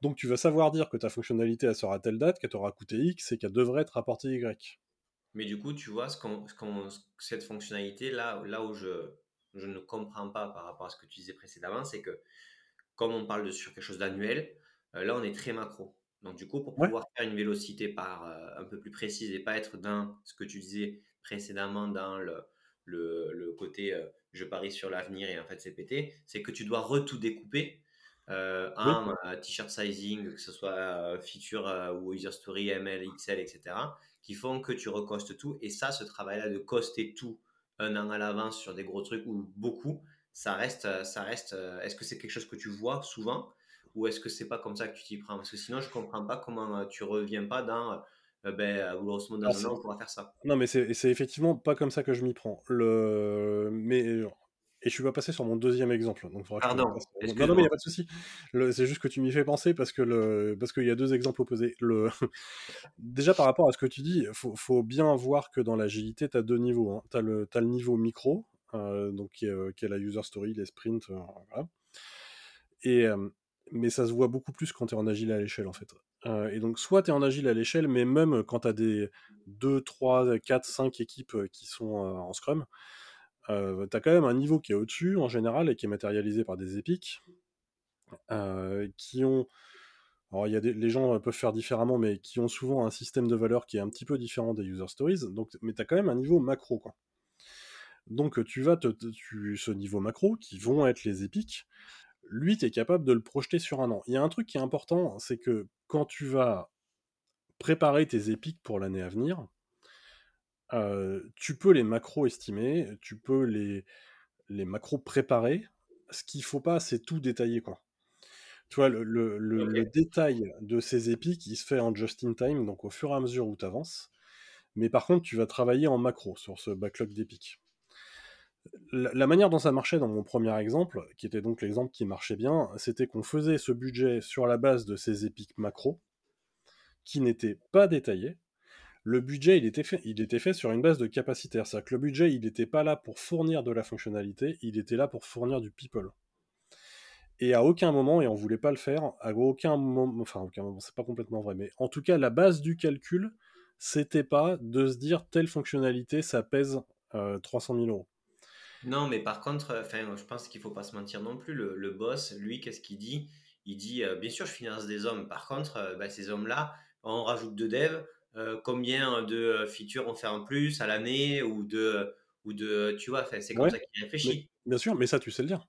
Donc tu vas savoir dire que ta fonctionnalité elle sera à telle date, qu'elle t'aura coûté X et qu'elle devrait être rapportée Y. Mais du coup, tu vois, ce cette fonctionnalité, là, là où je, je, ne comprends pas par rapport à ce que tu disais précédemment, c'est que comme on parle de sur quelque chose d'annuel, euh, là, on est très macro. Donc du coup, pour pouvoir faire une vélocité par, euh, un peu plus précise et pas être dans ce que tu disais, précédemment dans le, le, côté euh, je parie sur l'avenir et en fait c'est pété, c'est que tu dois retout découper euh, en t-shirt sizing, que ce soit feature ou user story, ML, XL, etc., qui font que tu recostes tout. Et ça, ce travail-là de coster tout un an à l'avance sur des gros trucs ou beaucoup, ça reste, ça reste. Est-ce que c'est quelque chose que tu vois souvent ou est-ce que c'est pas comme ça que tu t'y prends? Parce que sinon, je comprends pas comment tu reviens pas dans euh, ben, grosso modo, an, on pourra faire ça. Non, mais c'est effectivement pas comme ça que je m'y prends. Le... Mais et je suis pas passé sur mon deuxième exemple. Donc Pardon. non, non, mais il n'y a pas de souci. C'est juste que tu m'y fais penser parce que le... parce qu'il y a deux exemples opposés. Le... Déjà, par rapport à ce que tu dis, il faut, faut, bien voir que dans l'agilité, tu as deux niveaux. Hein. Tu as, as, le niveau micro, euh, donc qui est, euh, qui est, la user story, les sprints. Euh, voilà. Et, mais ça se voit beaucoup plus quand tu es en agile à l'échelle, en fait. et donc, soit tu es en agile à l'échelle, mais même quand tu as des 2, 3, 4, 5 équipes qui sont en Scrum, euh, tu as quand même un niveau qui est au-dessus, en général, et qui est matérialisé par des épiques, qui ont... Alors, y a les gens peuvent faire différemment, mais qui ont souvent un système de valeur qui est un petit peu différent des user stories, donc, mais tu as quand même un niveau macro, quoi. Donc tu vas te, ce niveau macro, qui vont être les épiques, lui, tu es capable de le projeter sur un an. Il y a un truc qui est important, c'est que quand tu vas préparer tes épiques pour l'année à venir, euh, tu peux les macro estimer, tu peux les, les macros préparer. Ce qu'il faut pas, c'est tout détailler, quoi. Tu vois, le, le, le, détail de ces épiques, il se fait en just-in-time, donc au fur et à mesure où tu avances. Mais par contre, tu vas travailler en macro sur ce backlog d'épiques la, manière dont ça marchait dans mon premier exemple, qui était donc l'exemple qui marchait bien, c'était qu'on faisait ce budget sur la base de ces épiques macro, qui n'étaient pas détaillés. Le budget, il était, fait, sur une base de capacitaire. C'est-à-dire que le budget, il n'était pas là pour fournir de la fonctionnalité, il était là pour fournir du people. Et à aucun moment, et on voulait pas le faire, à aucun moment, enfin, aucun moment, c'est pas complètement vrai, mais en tout cas, la base du calcul, c'était pas de se dire telle fonctionnalité, ça pèse 300 000 euros. Non, mais par contre, enfin, je pense qu'il faut pas se mentir non plus. Le, boss, lui, qu'est-ce qu'il dit? Il dit, euh, bien sûr, je finance des hommes. Par contre, euh, bah, ces hommes-là, on rajoute de devs. Euh, combien de features on fait en plus à l'année ou de, ou de, tu vois, c'est comme ça qu'il réfléchit. bien sûr, mais ça, tu sais le dire.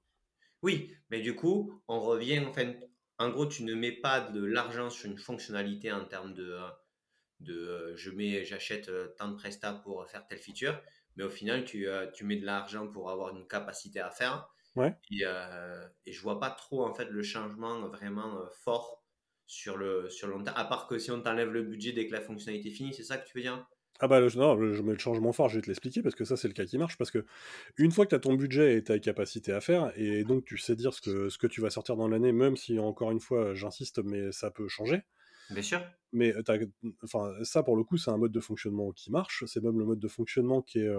Oui, mais du coup, on revient, enfin, en gros, tu ne mets pas de l'argent sur une fonctionnalité en termes de, de je mets, j'achète tant de prestats pour faire telle feature mais au final, tu, euh, tu mets de l'argent pour avoir une capacité à faire. Ouais. Et, euh, et je vois pas trop en fait le changement vraiment euh, fort sur le sur long terme. À part que si on t'enlève le budget dès que la fonctionnalité est finie, c'est ça que tu veux dire? Ah bah non, je mets le changement fort, je vais te l'expliquer parce que ça c'est le cas qui marche parce que une fois que tu as ton budget et ta capacité à faire et donc tu sais dire ce que, ce que tu vas sortir dans l'année même si encore une fois j'insiste mais ça peut changer. Bien sûr. Mais enfin, ça, pour le coup, c'est un mode de fonctionnement qui marche. C'est même le mode de fonctionnement qui est,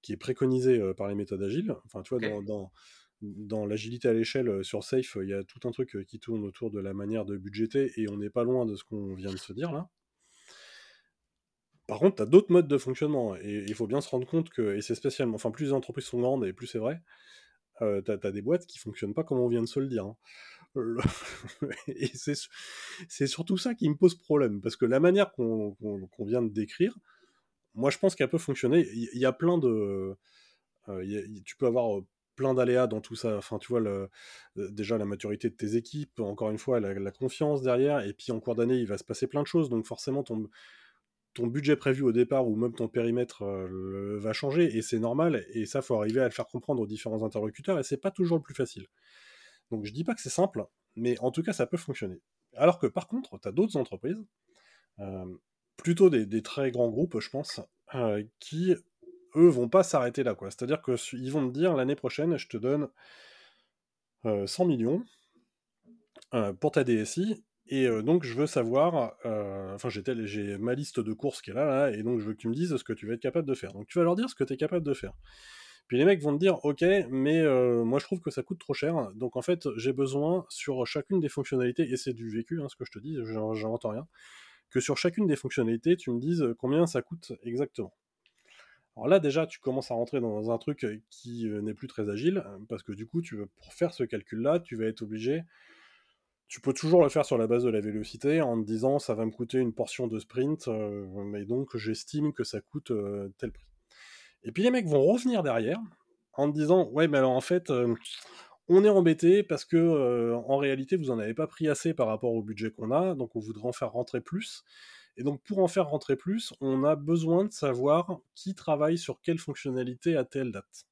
qui est préconisé par les méthodes agiles. Enfin, tu vois, dans, dans, l'agilité à l'échelle sur Safe, il y a tout un truc qui tourne autour de la manière de budgéter et on n'est pas loin de ce qu'on vient de se dire là. Par contre, tu as d'autres modes de fonctionnement et il faut bien se rendre compte que, et c'est spécialement, enfin, plus les entreprises sont grandes et plus c'est vrai, euh, tu as, des boîtes qui fonctionnent pas comme on vient de se le dire. Hein. et c'est surtout ça qui me pose problème, parce que la manière qu'on vient de décrire, moi je pense qu'elle peut fonctionner. Il y, a plein de... Euh, tu peux avoir euh, plein d'aléas dans tout ça. Enfin, tu vois, le, euh, déjà la maturité de tes équipes, encore une fois, la, confiance derrière, et puis en cours d'année, il va se passer plein de choses, donc forcément, ton, budget prévu au départ ou même ton périmètre va changer, et c'est normal, et ça, faut arriver à le faire comprendre aux différents interlocuteurs, et c'est pas toujours le plus facile. Donc je dis pas que c'est simple, mais en tout cas ça peut fonctionner. Alors que par contre, tu as d'autres entreprises, euh, plutôt des, très grands groupes, je pense, euh, qui eux vont pas s'arrêter là. C'est-à-dire qu'ils vont te dire l'année prochaine, je te donne 100 euh, millions pour ta DSI, et donc je veux savoir, enfin j'ai ma liste de courses qui est là, là, et donc je veux que tu me dises ce que tu vas être capable de faire. Donc tu vas leur dire ce que tu es capable de faire. Puis les mecs vont te dire, ok, mais euh, moi je trouve que ça coûte trop cher, donc en fait j'ai besoin sur chacune des fonctionnalités, et c'est du vécu, hein, ce que je te dis, j'invente rien, que sur chacune des fonctionnalités tu me dises combien ça coûte exactement. Alors là déjà tu commences à rentrer dans un truc qui n'est plus très agile, parce que du coup tu veux, pour faire ce calcul-là, tu vas être obligé tu peux toujours le faire sur la base de la vélocité en te disant ça va me coûter une portion de sprint, mais donc j'estime que ça coûte tel prix. Et puis les mecs vont revenir derrière en te disant ouais mais alors en fait on est embêté parce que en réalité vous en avez pas pris assez par rapport au budget qu'on a donc on voudrait en faire rentrer plus et donc pour en faire rentrer plus on a besoin de savoir qui travaille sur quelle fonctionnalité à telle date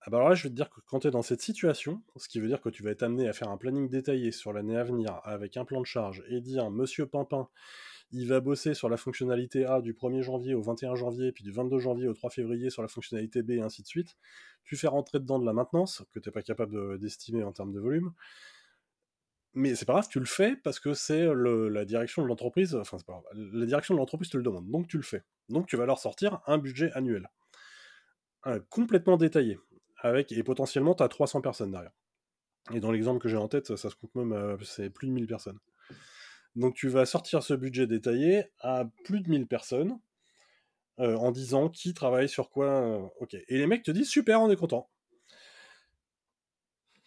Ah bah alors là, je vais te dire que quand tu es dans cette situation, ce qui veut dire que tu vas être amené à faire un planning détaillé sur l'année à venir avec un plan de charge et dire Monsieur Pimpin, il va bosser sur la fonctionnalité A du 1er janvier au 21 janvier, puis du 22 janvier au 3 février sur la fonctionnalité B, et ainsi de suite. Tu fais rentrer dedans de la maintenance, que tu n'es pas capable d'estimer en termes de volume. Mais c'est pas grave, tu le fais parce que c'est la direction de l'entreprise, enfin c'est pas grave, la direction de l'entreprise te le demande, donc tu le fais. Donc tu vas leur sortir un budget annuel. complètement détaillé avec, et potentiellement, tu as 300 personnes derrière. Et dans l'exemple que j'ai en tête, ça, se compte même, euh, c'est plus de 1000 personnes. Donc tu vas sortir ce budget détaillé à plus de 1000 personnes euh, en disant qui travaille sur quoi. Euh, ok. Et les mecs te disent super, on est content.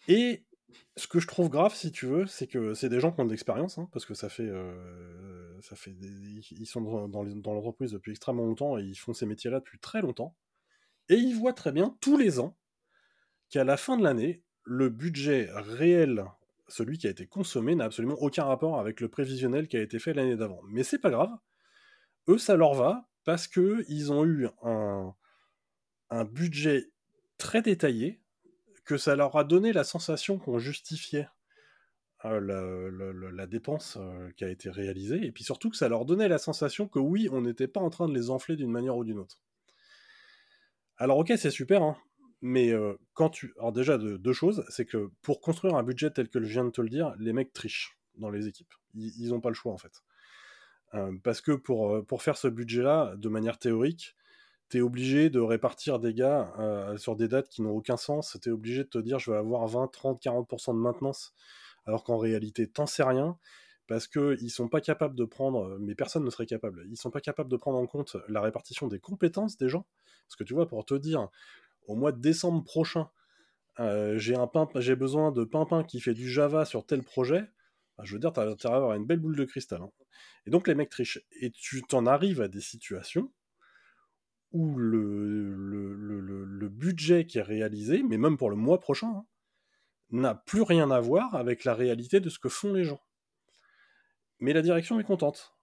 Et ce que je trouve grave, si tu veux, c'est que c'est des gens qui ont de l'expérience, hein, parce que ça fait, ça fait ils sont dans, l'entreprise depuis extrêmement longtemps et ils font ces métiers-là depuis très longtemps. Et ils voient très bien tous les ans qu'à la fin de l'année, le budget réel, celui qui a été consommé, n'a absolument aucun rapport avec le prévisionnel qui a été fait l'année d'avant. Mais c'est pas grave. Eux, ça leur va parce que ils ont eu un budget très détaillé, que ça leur a donné la sensation qu'on justifiait euh, la, dépense euh, qui a été réalisée, et puis surtout que ça leur donnait la sensation que oui, on n'était pas en train de les enfler d'une manière ou d'une autre. Alors ok, c'est super, hein, mais quand tu. Alors, déjà, deux choses. C'est que pour construire un budget tel que je viens de te le dire, les mecs trichent dans les équipes. Ils n'ont pas le choix, en fait. parce que pour, pour faire ce budget-là, de manière théorique, tu es obligé de répartir des gars sur des dates qui n'ont aucun sens. Tu es obligé de te dire je vais avoir 20, 30, 40% de maintenance, alors qu'en réalité, t'en sais rien, parce qu'ils sont pas capables de prendre, mais personne ne serait capable, ils sont pas capables de prendre en compte la répartition des compétences des gens. Parce que tu vois, pour te dire, au mois de décembre prochain, euh, j'ai un j'ai besoin de Pimpin qui fait du Java sur tel projet, bah, je veux dire, tu as intérêt à avoir une belle boule de cristal. Hein. Et donc les mecs trichent. Et tu t'en arrives à des situations où le, budget qui est réalisé, mais même pour le mois prochain, hein, n'a plus rien à voir avec la réalité de ce que font les gens. Mais la direction est contente.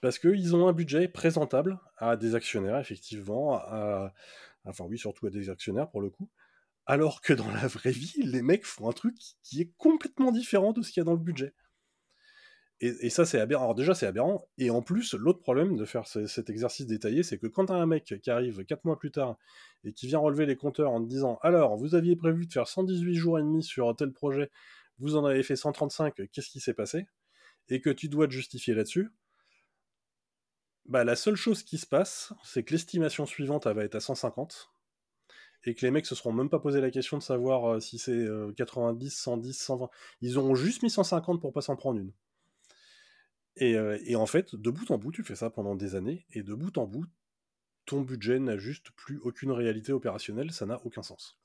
Parce qu'ils ont un budget présentable à des actionnaires, effectivement, Enfin, oui, surtout à des actionnaires pour le coup. Alors que dans la vraie vie, les mecs font un truc qui est complètement différent de ce qu'il y a dans le budget. Et, ça, c'est aberrant. Alors, déjà, c'est aberrant. Et en plus, l'autre problème de faire cet exercice détaillé, c'est que quand as un mec qui arrive 4 mois plus tard et qui vient relever les compteurs en te disant Alors, vous aviez prévu de faire 118 jours et demi sur tel projet, vous en avez fait 135, qu'est-ce qui s'est passé? Et que tu dois te justifier là-dessus, bah, la seule chose qui se passe, c'est que l'estimation suivante, elle va être à 150, et que les mecs se seront même pas posé la question de savoir euh, si c'est 90, 110, 120. Ils auront juste mis 150 pour pas s'en prendre une. Euh, et, en fait, de bout en bout, tu fais ça pendant des années, et de bout en bout, ton budget n'a juste plus aucune réalité opérationnelle, ça n'a aucun sens.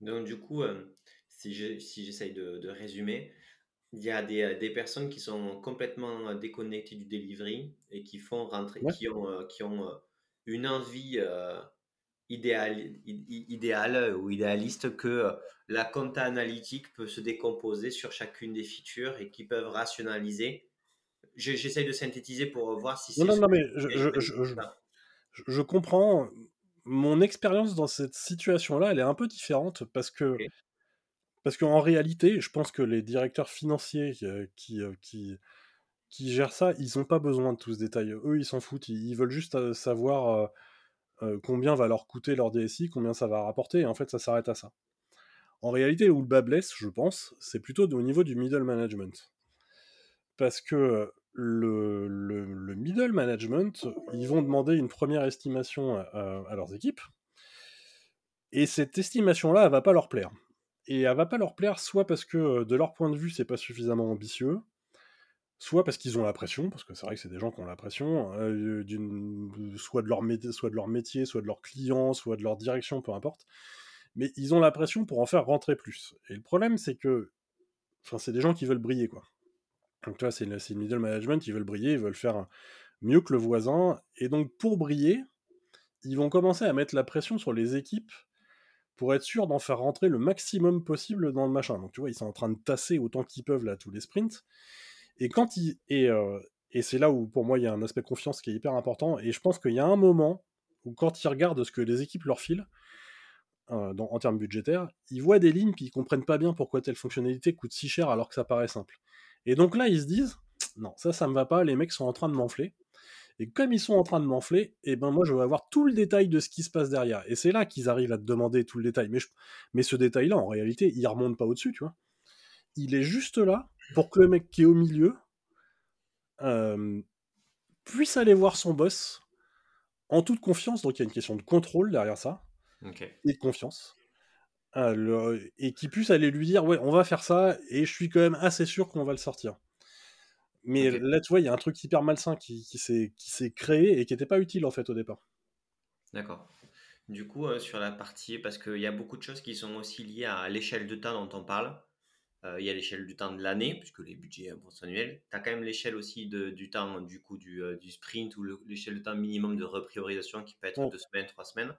Donc du coup, euh, si j'essaye de, résumer, il y a des, euh, des, personnes qui sont complètement déconnectées du delivery et qui font rentrer, qui ont, euh, qui ont une envie idéale, idéale ou idéaliste que la compta analytique peut se décomposer sur chacune des features et qui peuvent rationaliser. J'essaye de synthétiser pour voir si c'est. Non, non, non, mais je, je, je, comprends. Mon expérience dans cette situation-là, elle est un peu différente parce que parce qu'en réalité, je pense que les directeurs financiers euh, qui, euh, qui, qui, gèrent ça, ils n'ont pas besoin de tout ce détail. Eux, ils s'en foutent. Ils, veulent juste euh, savoir combien va leur coûter leur DSI, combien ça va rapporter, et en fait, ça s'arrête à ça. En réalité, où le bas blesse, je pense, c'est plutôt au niveau du middle management. Parce que le, le, middle management, ils vont demander une première estimation à, leurs équipes, et cette estimation-là, elle va pas leur plaire et elle va pas leur plaire soit parce que de leur point de vue c'est pas suffisamment ambitieux, soit parce qu'ils ont la pression, parce que c'est vrai que c'est des gens qui ont la pression, soit, de leur soit de leur métier, soit de leurs clients, soit de leur direction, peu importe, mais ils ont la pression pour en faire rentrer plus. Et le problème c'est que, enfin c'est des gens qui veulent briller quoi. Donc tu vois, c'est le, le middle management, ils veulent briller, ils veulent faire mieux que le voisin, et donc pour briller, ils vont commencer à mettre la pression sur les équipes pour être sûr d'en faire rentrer le maximum possible dans le machin. Donc tu vois, ils sont en train de tasser autant qu'ils peuvent là tous les sprints. Et quand ils euh, et c'est là où pour moi il y a un aspect confiance qui est hyper important. Et je pense qu'il y a un moment où quand ils regardent ce que les équipes leur filent, en termes budgétaires, ils voient des lignes puis ils comprennent pas bien pourquoi telle fonctionnalité coûte si cher alors que ça paraît simple. Et donc là, ils se disent, non, ça, ça me va pas, les mecs sont en train de m'enfler. Et comme ils sont en train de m'enfler, et eh ben moi je veux avoir tout le détail de ce qui se passe derrière. Et c'est là qu'ils arrivent à te demander tout le détail. Mais, mais ce détail-là, en réalité, il remonte pas au-dessus, tu vois. Il est juste là pour que le mec qui est au milieu euh, puisse aller voir son boss en toute confiance. Donc il y a une question de contrôle derrière ça et de confiance. Euh, et qui puisse aller lui dire ouais on va faire ça et je suis quand même assez sûr qu'on va le sortir. Mais là, tu vois, il y a un truc hyper malsain qui, qui s'est créé et qui n'était pas utile en fait au départ. D'accord. Du coup, euh, sur la partie, parce qu'il y a beaucoup de choses qui sont aussi liées à l'échelle de temps dont on parle. Euh, il y a l'échelle du temps de l'année, puisque les budgets sont annuels. Tu as quand même l'échelle aussi de, du temps du coup du, euh, du sprint ou l'échelle de temps minimum de repriorisation qui peut être deux semaines, trois semaines.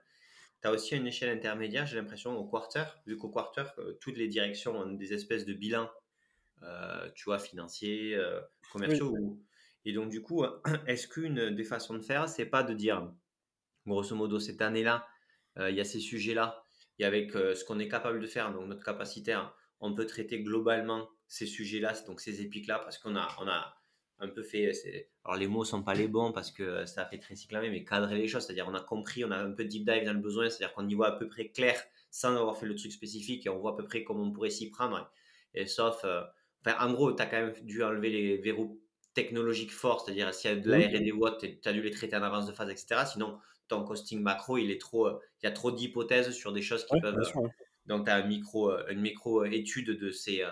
Tu as aussi une échelle intermédiaire, j'ai l'impression, au quarter, vu qu'au quarter, toutes les directions ont des espèces de bilans euh, tu vois, financiers, euh, commerciaux. Et donc, du coup, est-ce qu'une des façons de faire, c'est pas de dire, grosso modo, cette année-là, euh, il y a ces sujets-là, et avec ce qu'on est capable de faire, donc notre capacitaire, on peut traiter globalement ces sujets-là, donc ces épiques-là, parce qu'on a, on a un peu fait. Alors, les mots sont pas les bons parce que ça a fait très cyclamé, mais cadrer les choses, c'est-à-dire on a compris, on a un peu deep dive dans le besoin, c'est-à-dire qu'on y voit à peu près clair sans avoir fait le truc spécifique et on voit à peu près comment on pourrait s'y prendre. Et, sauf en gros, tu as quand même dû enlever les verrous technologiques forts, c'est-à-dire s'il y a de la R&D ou autre, tu as dû les traiter en avance de phase, etc. Sinon, ton costing macro, il est trop, euh, il y a trop d'hypothèses sur des choses qui peuvent. Donc, tu as un micro, euh, une micro-étude de ces, euh,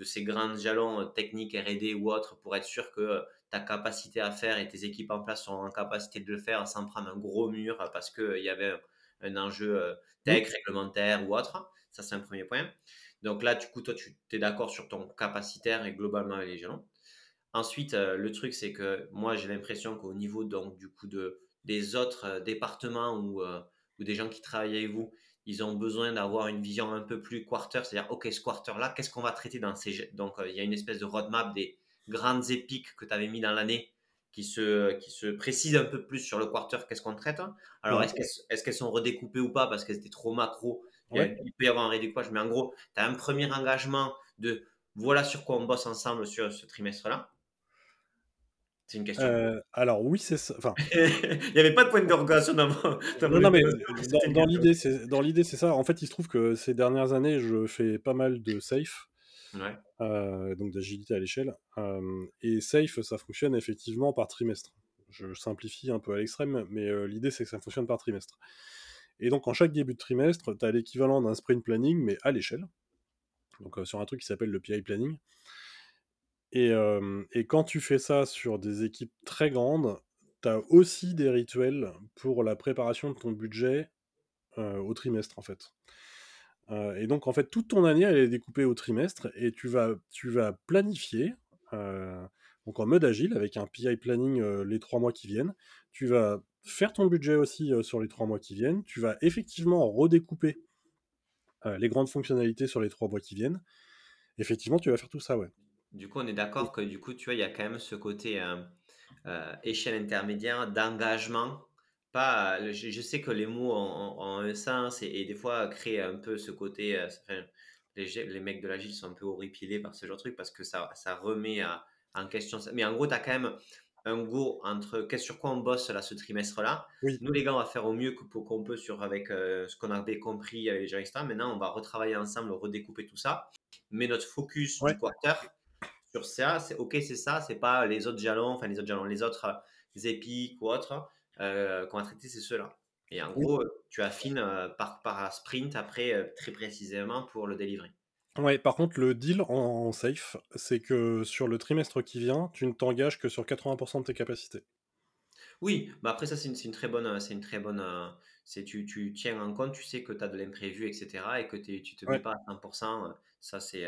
de ces grands jalons techniques R&D ou autres pour être sûr que ta capacité à faire et tes équipes en place sont en capacité de le faire sans prendre un gros mur parce qu'il y avait un, enjeu tech, réglementaire ou autre. Ça, c'est un premier point. Donc là, du coup, toi, tu es d'accord sur ton capacitaire et globalement les jalons. Ensuite, euh, le truc, c'est que moi, j'ai l'impression qu'au niveau donc, du coup de, des autres euh, départements ou, euh, ou, des gens qui travaillent avec vous, ils ont besoin d'avoir une vision un peu plus quarter, c'est-à-dire, OK, ce quarter-là, qu'est-ce qu'on va traiter dans ces... Donc, il y a une espèce de roadmap des grandes épiques que tu avais mis dans l'année qui se, qui se précise un peu plus sur le quarter, qu'est-ce qu'on traite. Alors, est-ce qu'elles sont redécoupées ou pas parce qu'elles étaient trop macro? Il, peut y avoir un redécoupage, mais en gros, tu as un premier engagement de voilà sur quoi on bosse ensemble sur ce trimestre-là. C'est une question. Euh, alors oui, c'est ça. Enfin... il n'y avait pas de point d'interrogation dans, dans, non, mais dans, l'idée, c'est dans l'idée, c'est ça. En fait, il se trouve que ces dernières années, je fais pas mal de safe, euh, donc d'agilité à l'échelle. Euh, et safe, ça fonctionne effectivement par trimestre. Je simplifie un peu à l'extrême, mais l'idée, c'est que ça fonctionne par trimestre. Et donc, en chaque début de trimestre, tu as l'équivalent d'un sprint planning, mais à l'échelle. Donc, sur un truc qui s'appelle le PI planning. Et, quand tu fais ça sur des équipes très grandes, tu as aussi des rituels pour la préparation de ton budget au trimestre, en fait. et donc, en fait, toute ton année, elle est découpée au trimestre et tu vas, tu vas planifier, donc en mode agile, avec un PI planning les trois mois qui viennent. Tu vas faire ton budget aussi sur les trois mois qui viennent. Tu vas effectivement redécouper les grandes fonctionnalités sur les trois mois qui viennent. Effectivement, tu vas faire tout ça, ouais. Du coup, on est d'accord que du coup, tu vois, il y a quand même ce côté euh, échelle intermédiaire d'engagement. Pas, je, sais que les mots ont, un sens et, des fois créent un peu ce côté. les, les, mecs de l'agile sont un peu horripilés par ce genre de truc parce que ça, ça remet en question. Mais en gros, tu as quand même un go entre qu'est-ce sur quoi on bosse là ce trimestre-là. Nous les gars, on va faire au mieux qu'on peut sur avec euh, ce qu'on avait compris avec les gens etc. Maintenant, on va retravailler ensemble, redécouper tout ça. Mais notre focus du quarter sur ça, c'est ok, c'est ça, c'est pas les autres jalons, enfin les autres jalons, les autres euh, épiques ou autres euh, qu'on va traiter, c'est ceux-là. Et en gros, tu affines euh, par, par sprint après très précisément pour le délivrer. Ouais, par contre, le deal en, safe, c'est que sur le trimestre qui vient, tu ne t'engages que sur 80% de tes capacités. Oui, mais après ça c'est une, très bonne, c'est une très bonne, c'est tu, tu, tiens en compte, tu sais que tu as de l'imprévu, etc. et que tu te mets pas à 100%, ça c'est,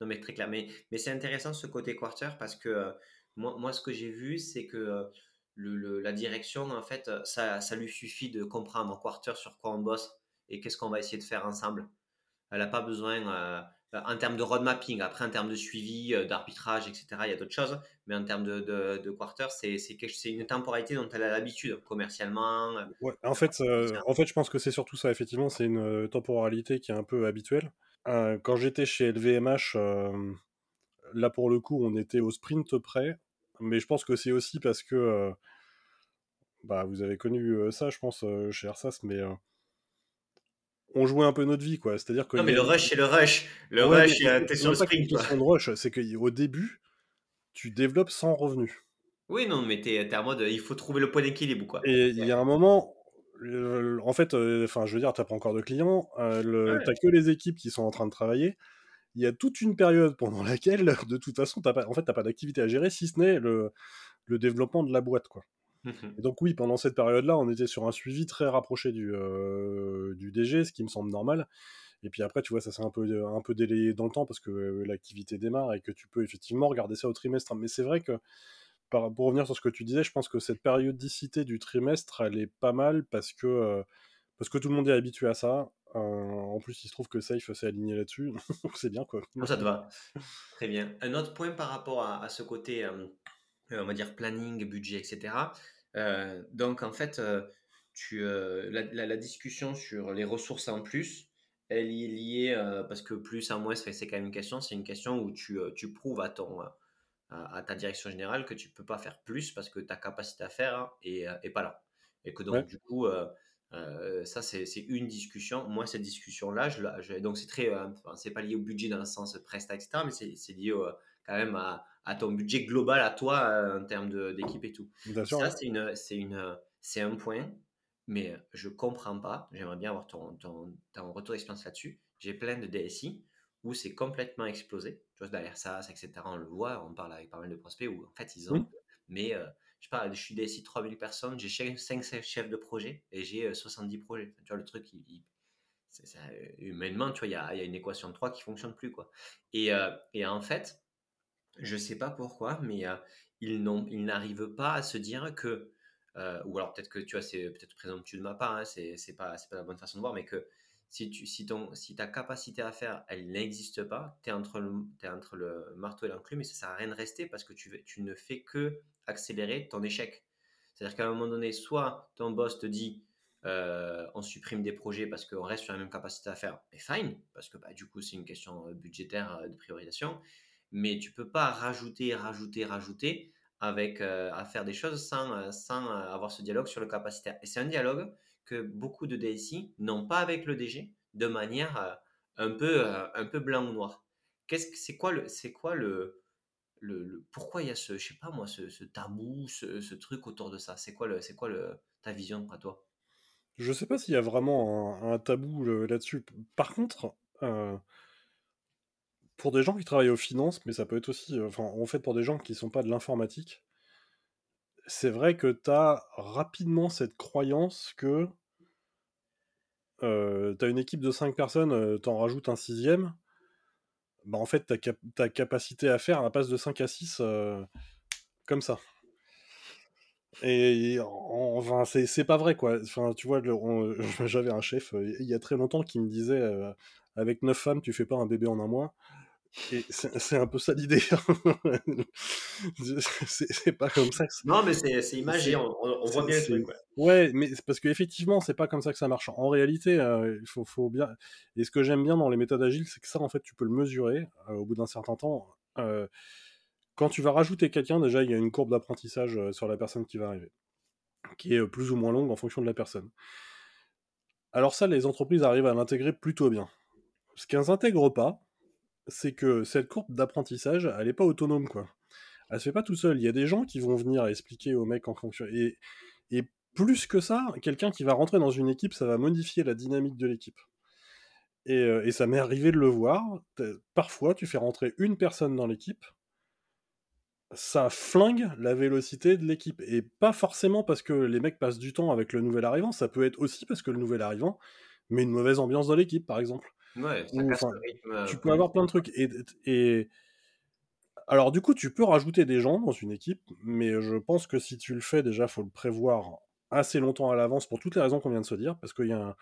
non mais très clair. Mais, mais c'est intéressant ce côté quarter parce que moi, moi ce que j'ai vu c'est que le, la direction en fait, ça, ça lui suffit de comprendre en quarter sur quoi on bosse et qu'est-ce qu'on va essayer de faire ensemble. Elle n'a pas besoin, euh, en termes de road mapping. Après, en termes de suivi, d'arbitrage, etc., il y a d'autres choses. Mais en termes de, de, quarter, c'est une temporalité dont elle a l'habitude, commercialement. Ouais, en fait, en fait, je pense que c'est surtout ça, effectivement. C'est une temporalité qui est un peu habituelle. Quand j'étais chez LVMH, là, pour le coup, on était au sprint près. Mais je pense que c'est aussi parce que bah, vous avez connu ça, je pense, chez Arsas, mais on jouait un peu notre vie, quoi. C'est-à-dire que. Non, mais le rush, c'est le rush. Le rush, t'es sur le sprint. de rush, c'est qu'au début, tu développes sans revenu. Oui, non, mais t'es es en mode, il faut trouver le point d'équilibre, quoi. Et il y a un moment, en fait, enfin, je veux dire, t'as pas encore de clients, euh, t'as que les équipes qui sont en train de travailler. Il y a toute une période pendant laquelle, de toute façon, t'as pas, en fait, t'as pas d'activité à gérer, si ce n'est le, le développement de la boîte, quoi. Mmh et donc oui, pendant cette période-là, on était sur un suivi très rapproché du, euh, du DG, ce qui me semble normal. Et puis après, tu vois, ça s'est un peu, un peu délayé dans le temps parce que euh, l'activité démarre et que tu peux effectivement regarder ça au trimestre. Mais c'est vrai que, pour revenir sur ce que tu disais, je pense que cette périodicité du trimestre, elle est pas mal parce que, euh, parce que tout le monde est habitué à ça. en plus, il se trouve que Safe s'est aligné là-dessus. c'est bien, quoi. Ça te va. Très bien. Un autre point par rapport à, ce côté on va dire planning, budget, etc. Euh, donc en fait, euh, tu, euh, la, discussion sur les ressources en plus, elle est liée parce que plus à moins, c'est quand même une question. C'est une question où tu, tu prouves à ton à, ta direction générale que tu peux pas faire plus parce que ta capacité à faire est, pas là. Et que donc, du coup, ça, c'est une discussion. Moi, cette discussion-là, je, donc c'est très, c'est pas lié au budget dans le sens presta, etc., mais c'est lié quand même à, à ton budget global à toi euh, en termes d'équipe et tout. Ça, c'est une, c'est une, c'est un point, mais je comprends pas. J'aimerais bien avoir ton, ton, ton retour d'expérience là-dessus. J'ai plein de DSI où c'est complètement explosé. Tu vois, derrière ça, etc. On le voit, on parle avec pas mal de prospects où en fait ils ont, mais euh, je pas, je suis DSI 3000 personnes, j'ai 5 chefs de projet et j'ai 70 euh, projets. tu vois, le truc, il, ça, humainement, tu vois, il y a, y a, une équation de 3 qui fonctionne plus, quoi. Et, et en fait, je sais pas pourquoi, mais ils n'arrivent pas à se dire que, ou alors peut-être que tu vois, c'est peut-être présomptueux de ma part, hein, c'est, c'est pas la bonne façon de voir, mais que si, tu, si, ton, si ta capacité à faire, elle n'existe pas, tu es entre, le, entre le marteau et l'enclume, mais ça sert à rien de rester parce que tu, tu ne fais que accélérer ton échec. C'est-à-dire qu'à un moment donné, soit ton boss te dit on supprime des projets parce qu'on reste sur la même capacité à faire, et fine, parce que bah, du coup c'est une question budgétaire de priorisation mais tu peux pas rajouter, rajouter, rajouter avec euh, à faire des choses sans, euh, sans euh, avoir ce dialogue sur le capacitaire. Et c'est un dialogue que beaucoup de DSI n'ont pas avec le DG de manière un peu un peu blanc ou noir. Qu'est-ce que c'est quoi le c'est quoi le, le, pourquoi il y a ce je sais pas moi ce, tabou ce, truc autour de ça? C'est quoi le c'est quoi le ta vision à toi? Je sais pas s'il y a vraiment un, tabou là-dessus. Par contre pour des gens qui travaillent aux finances, mais ça peut être aussi, euh, enfin, en fait, pour des gens qui sont pas de l'informatique, c'est vrai que tu as rapidement cette croyance que euh, tu as une équipe de 5 personnes, euh, t'en rajoutes un sixième, bah en fait, ta, ta capacité à faire, elle passe de 5 à 6 comme ça. Et enfin, c'est pas vrai, quoi. Tu vois, j'avais un chef il y a très longtemps qui me disait avec 9 femmes, tu fais pas un bébé en un mois c'est un peu ça l'idée. c'est pas comme ça. non, mais c'est imagé, on, on, voit bien le truc. Ouais. mais parce qu'effectivement, c'est pas comme ça que ça marche. En réalité, euh, il faut, faut, bien. Et ce que j'aime bien dans les méthodes agiles, c'est que ça, en fait, tu peux le mesurer euh, au bout d'un certain temps. Euh, quand tu vas rajouter quelqu'un, déjà, il y a une courbe d'apprentissage sur la personne qui va arriver, qui est plus ou moins longue en fonction de la personne. Alors, ça, les entreprises arrivent à l'intégrer plutôt bien. Ce qu'elles n'intègrent pas, c'est que cette courbe d'apprentissage, elle n'est pas autonome, quoi. Elle se fait pas tout seul. Il y a des gens qui vont venir expliquer aux mecs en fonction. Et, plus que ça, quelqu'un qui va rentrer dans une équipe, ça va modifier la dynamique de l'équipe. Et, euh, et, ça m'est arrivé de le voir. Parfois, tu fais rentrer une personne dans l'équipe, ça flingue la vélocité de l'équipe. Et pas forcément parce que les mecs passent du temps avec le nouvel arrivant, ça peut être aussi parce que le nouvel arrivant met une mauvaise ambiance dans l'équipe, par exemple. Ouais, ça casse le rythme. Tu peux avoir plein de trucs. Et, alors, du coup, tu peux rajouter des gens dans une équipe, mais je pense que si tu le fais, déjà, faut le prévoir assez longtemps à l'avance pour toutes les raisons qu'on vient de se dire, parce qu'il y, a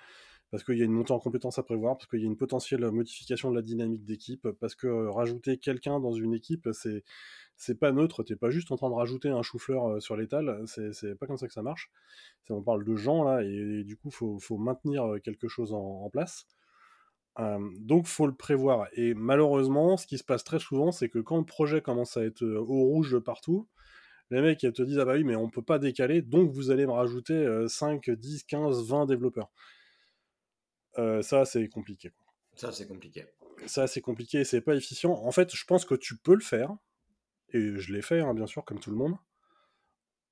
parce qu'il y a une montée en compétences à prévoir, parce qu'il y a une potentielle modification de la dynamique d'équipe, parce que rajouter quelqu'un dans une équipe, c'est c'est pas neutre, t'es pas juste en train de rajouter un chou-fleur sur l'étal, c'est pas comme ça que ça marche. On parle de gens là, et, du coup, faut, faut maintenir quelque chose en, place. Euh, donc, faut le prévoir. Et malheureusement, ce qui se passe très souvent, c'est que quand le projet commence à être au rouge partout, les mecs te disent Ah bah oui, mais on peut pas décaler, donc vous allez me rajouter 5, 10, 15, 20 développeurs. Euh, ça, c'est compliqué. Ça, c'est compliqué. Ça, c'est compliqué, c'est pas efficient. En fait, je pense que tu peux le faire, et je l'ai fait, hein, bien sûr, comme tout le monde,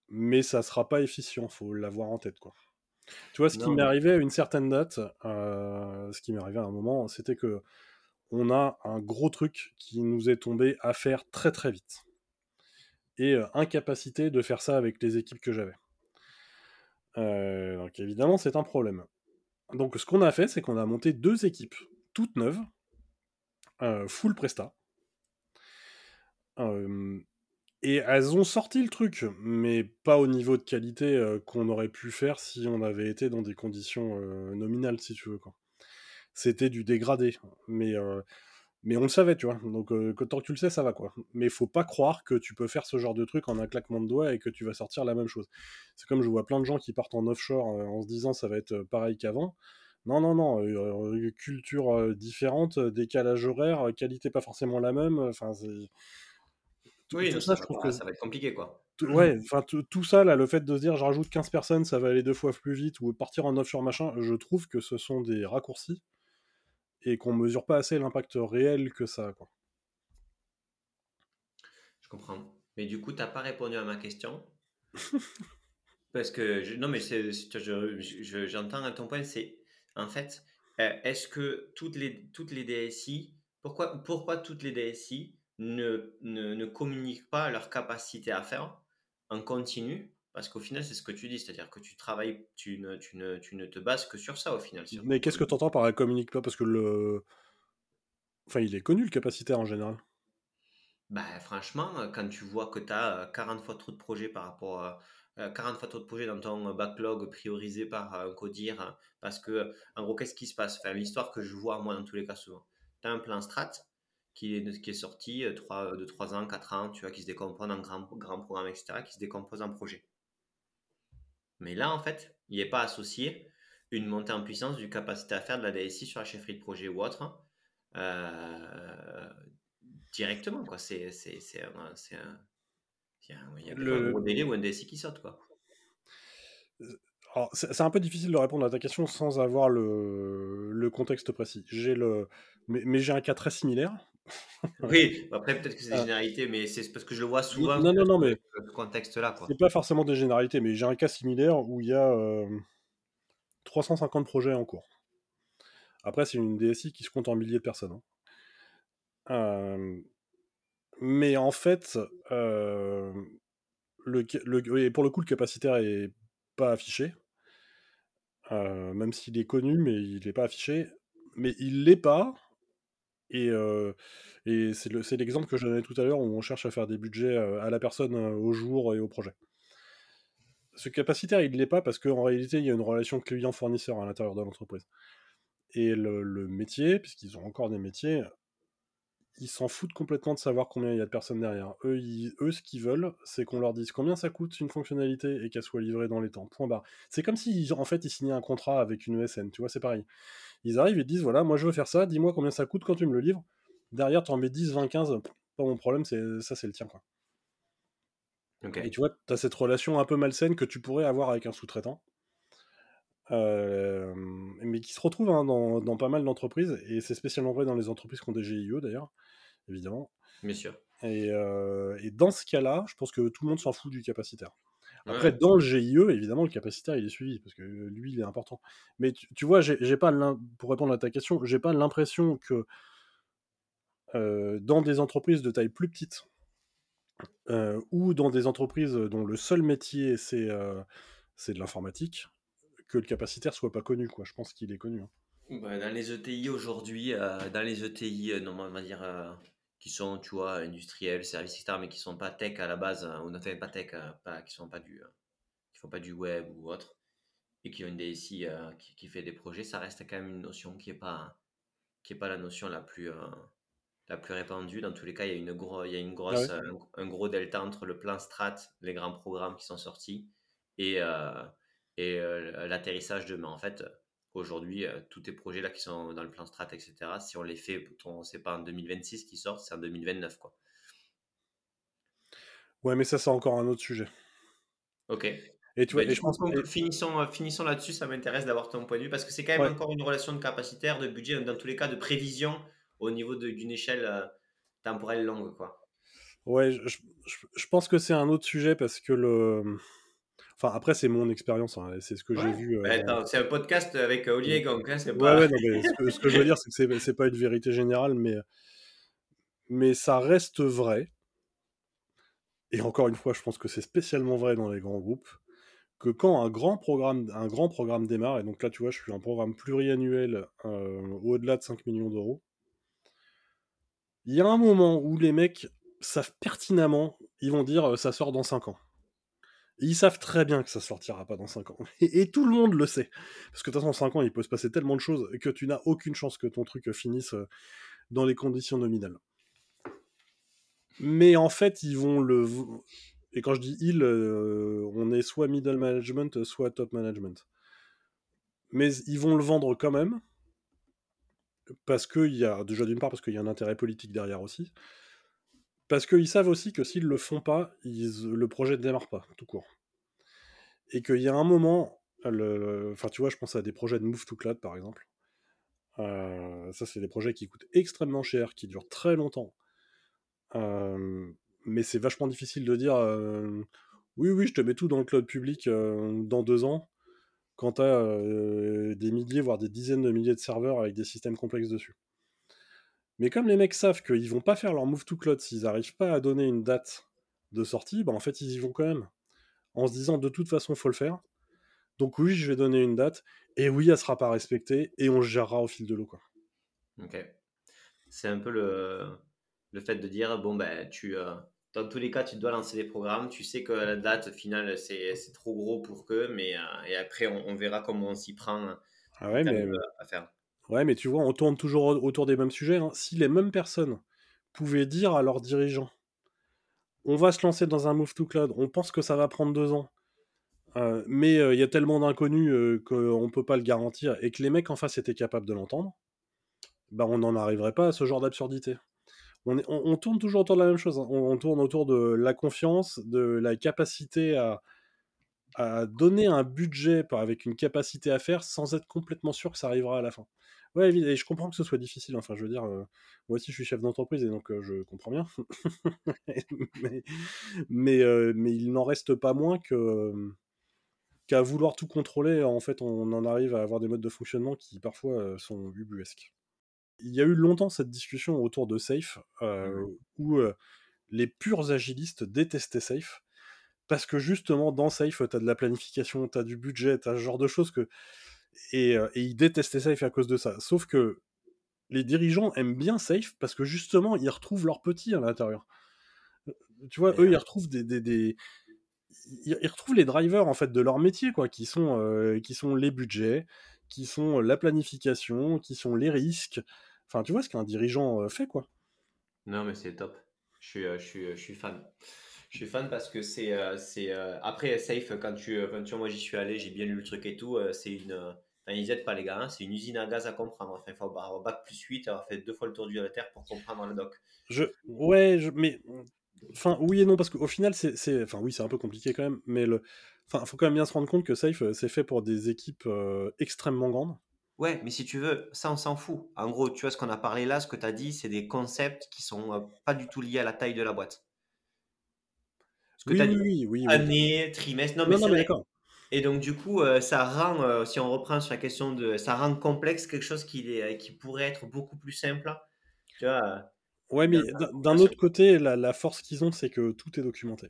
mais ça sera pas efficient, faut l'avoir en tête, quoi. Tu vois, ce qui m'est arrivé à une certaine date, euh, ce qui m'est arrivé à un moment, c'était que on a un gros truc qui nous est tombé à faire très très vite. Et euh, incapacité de faire ça avec les équipes que j'avais. donc évidemment, c'est un problème. Donc, ce qu'on a fait, c'est qu'on a monté deux équipes toutes neuves, euh, full presta. Euh, et elles ont sorti le truc, mais pas au niveau de qualité euh, qu'on aurait pu faire si on avait été dans des conditions nominales, si tu veux. C'était du dégradé. Mais mais on le savait, tu vois. Donc, euh, tant que tu le sais, ça va, quoi. Mais faut pas croire que tu peux faire ce genre de truc en un claquement de doigts et que tu vas sortir la même chose. C'est comme je vois plein de gens qui partent en offshore euh, en se disant ça va être euh, pareil qu'avant. Non, non, non, culture différente, décalage horaire, qualité pas forcément la même. Enfin, Oui, ça, je trouve que ça va être compliqué, quoi. Ouais, enfin, tout ça, là, le fait de se dire je rajoute 15 personnes, ça va aller deux fois plus vite, ou partir en offshore machin, je trouve que ce sont des raccourcis et qu'on mesure pas assez l'impact réel que ça. Quoi. Je comprends. Mais du coup, tu n'as pas répondu à ma question? Parce que, non, mais c'est, j'entends à ton point, c'est en fait, euh, est-ce que toutes les, toutes les DSI, pourquoi, pourquoi toutes les DSI ne, ne, ne communiquent pas leur capacité à faire en continu parce qu'au final, c'est ce que tu dis, c'est-à-dire que tu travailles, tu ne, tu, ne, tu ne te bases que sur ça au final. Mais qu'est-ce que tu entends par la communique pas? Parce que le. Enfin, il est connu le capacitaire en général. Bah, franchement, quand tu vois que tu as 40 fois trop de projets par rapport à. 40 fois trop de projets dans ton backlog priorisé par un codir, parce que, en gros, qu'est-ce qui se passe? Enfin, L'histoire que je vois, moi, dans tous les cas, souvent. Tu as un plan strat qui est, qui est sorti 3, de 3 ans, 4 ans, tu vois, qui se décompose en grand, grand programme, etc., qui se décompose en projet. Mais là, en fait, il n'est pas associé une montée en puissance du capacité à faire de la DSI sur la chefferie de projet ou autre euh, directement. Quoi. C'est, c'est, c'est, un, c'est un, il y a le... un gros délai ou un DSI qui saute. Quoi. Alors, c'est, un peu difficile de répondre à ta question sans avoir le, le contexte précis. J'ai le, mais, mais j'ai un cas très similaire oui, après peut-être que c'est des euh, généralités, mais c'est parce que je le vois souvent. Non, non, non, mais ce contexte-là, C'est pas forcément des généralités, mais j'ai un cas similaire où il y a 350 euh, projets en cours. Après, c'est une DSI qui se compte en milliers de personnes. Hein. Euh, mais en fait, le, le, pour le coup, le capacitaire est pas affiché. même s'il est connu, mais il n'est pas affiché. Mais il l'est pas et, c'est l'exemple que je donnais tout à l'heure où on cherche à faire des budgets à la personne, au jour et au projet. Ce capacitaire, il ne l'est pas parce qu'en réalité, il y a une relation client-fournisseur à l'intérieur de l'entreprise. Et le métier, puisqu'ils ont encore des métiers, ils s'en foutent complètement de savoir combien il y a de personnes derrière. Eux, eux ce qu'ils veulent, c'est qu'on leur dise combien ça coûte une fonctionnalité et qu'elle soit livrée dans les temps. Point barre. C'est comme si, en fait, ils signaient un contrat avec une ESN, tu vois, c'est pareil. Ils arrivent et disent voilà, moi je veux faire ça, dis-moi combien ça coûte quand tu me le livres. Derrière, tu en mets 10, 20, 15, pas mon problème, c'est ça, c'est le tien, quoi. Et tu vois, tu as cette relation un peu malsaine que tu pourrais avoir avec un sous-traitant. Euh, mais qui se retrouve hein, dans, dans, pas mal d'entreprises, et c'est spécialement vrai dans les entreprises qui ont des GIE d'ailleurs évidemment. Bien sûr. Et, euh, et dans ce cas-là, je pense que tout le monde s'en fout du capacitaire. Après, dans le GIE, évidemment, le capacitaire, il est suivi, parce que lui, il est important. Mais tu, vois, j'ai pas pour répondre à ta question, j'ai pas l'impression que euh, dans des entreprises de taille plus petite, ou dans des entreprises dont le seul métier, c'est c'est de l'informatique, que le capacitaire soit pas connu. Quoi. Je pense qu'il est connu. Hein. Bah, dans les ETI aujourd'hui, dans les ETI, non, on va dire qui sont, tu vois, industriels, services, etc., mais qui sont pas tech à la base, hein, ou ne pas tech, euh, pas, qui sont pas du, euh, qui font pas du web ou autre. et qui ont une DSI qui, fait des projets, ça reste quand même une notion qui n'est pas, qui est pas la notion la plus, la plus répandue. Dans tous les cas, il y a une, gros, il y a une ah grosse, un, gros delta entre le plan strat, les grands programmes qui sont sortis, et, et l'atterrissage demain. En fait, aujourd'hui, tous tes projets là qui sont dans le plan strat, etc., si on les fait, c'est pas en 2026 qui sortent, c'est en 2029. Quoi. Ouais, mais ça, c'est encore un autre sujet. Ok. Et tu vois, bah, je pense que finissons, finissons là-dessus, ça m'intéresse d'avoir ton point de vue, parce que c'est quand même encore une relation de capacitaire, de budget, dans tous les cas de prévision au niveau d'une échelle temporelle longue. Quoi. Ouais, je, je, pense que c'est un autre sujet parce que le. Enfin, après, c'est mon expérience, hein, c'est ce que j'ai vu. Bah, c'est un podcast avec Olivier Gang, hein, c'est pas... Ouais, non, mais ce, que, je veux dire, c'est que c'est pas une vérité générale, mais, mais ça reste vrai et encore une fois, je pense que c'est spécialement vrai dans les grands groupes, que quand un grand programme, un grand programme démarre, et donc là tu vois, je suis un programme pluriannuel euh, au-delà de 5 millions d'euros, il y a un moment où les mecs savent pertinemment, ils vont dire euh, ça sort dans 5 ans. Ils savent très bien que ça sortira pas dans 5 ans. Et, tout le monde le sait. Parce que de toute façon, en 5 ans, il peut se passer tellement de choses que tu n'as aucune chance que ton truc finisse euh, dans les conditions nominales. Mais en fait, ils vont le. Et quand je dis ils, euh, on est soit middle management, soit top management. Mais ils vont le vendre quand même. Parce qu'il y a. Déjà, d'une part, parce qu'il y a un intérêt politique derrière aussi. Parce qu'ils savent aussi que s'ils le font pas, le projet ne démarre pas, tout court. Et qu'il y a un moment. Enfin, tu vois, je pense à des projets de Move to Cloud, par exemple. Euh, ça, c'est des projets qui coûtent extrêmement cher, qui durent très longtemps mais c'est vachement difficile de dire oui, oui, je te mets tout dans le cloud public dans deux ans, quand tu as des milliers, voire des dizaines de milliers de serveurs avec des systèmes complexes dessus. Mais comme les mecs savent qu'ils vont pas faire leur move to cloud s'ils n'arrivent pas à donner une date de sortie, bah en fait ils y vont quand même. En se disant de toute façon faut le faire. Donc oui, je vais donner une date, et oui, elle sera pas respectée, et on gérera au fil de l'eau. Quoi. Ok. C'est un peu le, le fait de dire, bon, ben, tu, euh, dans tous les cas, tu dois lancer des programmes, tu sais que la date finale, c'est trop gros pour que, mais euh, et après, on, verra comment on s'y prend ah ouais, mais, à faire. Ouais, mais tu vois, on tourne toujours autour des mêmes sujets. Hein. Si les mêmes personnes pouvaient dire à leurs dirigeants, on va se lancer dans un move to cloud, on pense que ça va prendre deux ans, euh, mais il y a tellement d'inconnus qu'on ne peut pas le garantir, et que les mecs en face étaient capables de l'entendre, bah on n'en arriverait pas à ce genre d'absurdité on, tourne toujours autour de la même chose. Hein. On, tourne autour de la confiance, de la capacité à, donner un budget avec une capacité à faire sans être complètement sûr que ça arrivera à la fin. Ouais, et je comprends que ce soit difficile. Enfin, je veux dire, euh, moi aussi, je suis chef d'entreprise et donc euh, je comprends bien. mais, euh, mais, il n'en reste pas moins que qu'à vouloir tout contrôler, en fait, on en arrive à avoir des modes de fonctionnement qui parfois sont ubuesques. Il y a eu longtemps cette discussion autour de Safe, mmh où les purs agilistes détestaient Safe, parce que justement, dans Safe, tu as de la planification, tu as du budget, tu as ce genre de choses que... Et, ils détestaient Safe à cause de ça. Sauf que les dirigeants aiment bien Safe parce que justement, ils retrouvent leurs petits à l'intérieur. Tu vois, eux, ils retrouvent des, Ils retrouvent les drivers en fait de leur métier, quoi, qui sont, qui sont les budgets, qui sont la planification, qui sont les risques, Enfin, tu vois ce qu'un dirigeant euh, fait, quoi. Non, mais c'est top. Je suis, euh, je, suis, je suis fan. Je suis fan parce que c'est. Euh, c'est après, Safe, quand tu, quand tu moi j'y suis allé, j'ai bien lu le truc et tout, c'est une. Enfin, ils aident pas les gars, hein, c'est une usine à gaz à comprendre. Enfin, il faut avoir bac plus 8, avoir fait deux fois le tour de la Terre pour comprendre le doc. Je, ouais, je, mais. Enfin, oui et non, parce qu'au final, c'est. Enfin, oui, c'est un peu compliqué quand même, mais le. Enfin, faut quand même bien se rendre compte que Safe, c'est fait pour des équipes extrêmement grandes. Ouais, mais si tu veux, ça, on s'en fout. En gros, tu vois, ce qu'on a parlé là, ce que tu as dit, c'est des concepts qui sont euh, pas du tout liés à la taille de la boîte. Ce que tu as dit, oui, oui, année, trimestre, non, mais c'est d'accord. Et donc, du coup, euh, ça rend, euh, si on reprend sur la question de, ça rend complexe quelque chose qui, est, qui pourrait être beaucoup plus simple. Tu vois, ouais, mais d'un autre côté, la, la force qu'ils ont, c'est que tout est documenté.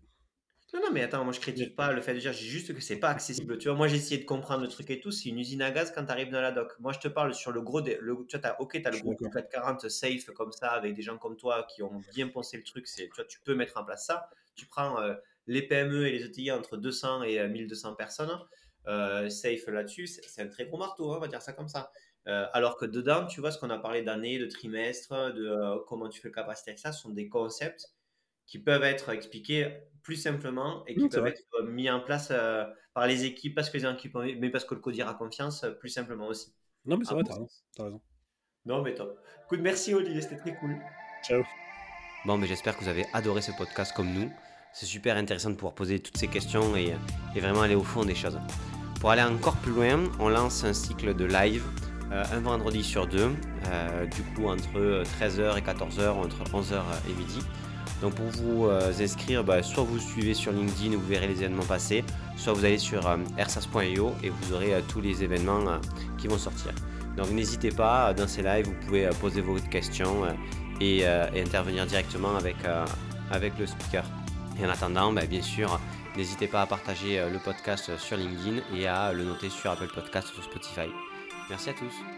Non, non, mais attends, moi je critique pas le fait de dire, j'ai juste que c'est pas accessible. Tu vois, moi j'ai essayé de comprendre le truc et tout, c'est une usine à gaz quand tu arrives dans la doc. Moi je te parle sur le gros. tu vois, as, ok, tu as le gros 440 safe comme ça, avec des gens comme toi qui ont bien pensé le truc, tu vois, tu peux mettre en place ça. Tu prends euh, les PME et les ETI entre 200 et 1200 euh, personnes. safe là-dessus, c'est un très gros marteau, hein, on va dire ça comme ça. alors que dedans, tu vois, ce qu'on a parlé d'année, de trimestre, de comment tu fais le capacité avec ça, ce sont des concepts qui peuvent être expliqués plus simplement et qui peuvent être mis en place par les équipes, parce que les équipes, mais parce que le codir a confiance, plus simplement aussi. Non, mais c'est vrai, t'as raison. Non, mais top. Écoute, merci Olivier, c'était très cool. Ciao. Bon, mais j'espère que vous avez adoré ce podcast comme nous. C'est super intéressant de pouvoir poser toutes ces questions et, vraiment aller au fond des choses. Pour aller encore plus loin, on lance un cycle de live euh, un vendredi sur deux, euh, du coup entre 13h et 14h, entre 11h et midi. Donc pour vous euh, inscrire, bah, soit vous suivez sur LinkedIn et vous verrez les événements passer, soit vous allez sur ersas.io et vous aurez tous les événements qui vont sortir. Donc n'hésitez pas, dans ces lives, vous pouvez poser vos questions et, intervenir directement avec, avec le speaker. Et en attendant, bah, bien sûr, n'hésitez pas à partager le podcast sur LinkedIn et à le noter sur Apple Podcast ou sur Spotify. Merci à tous.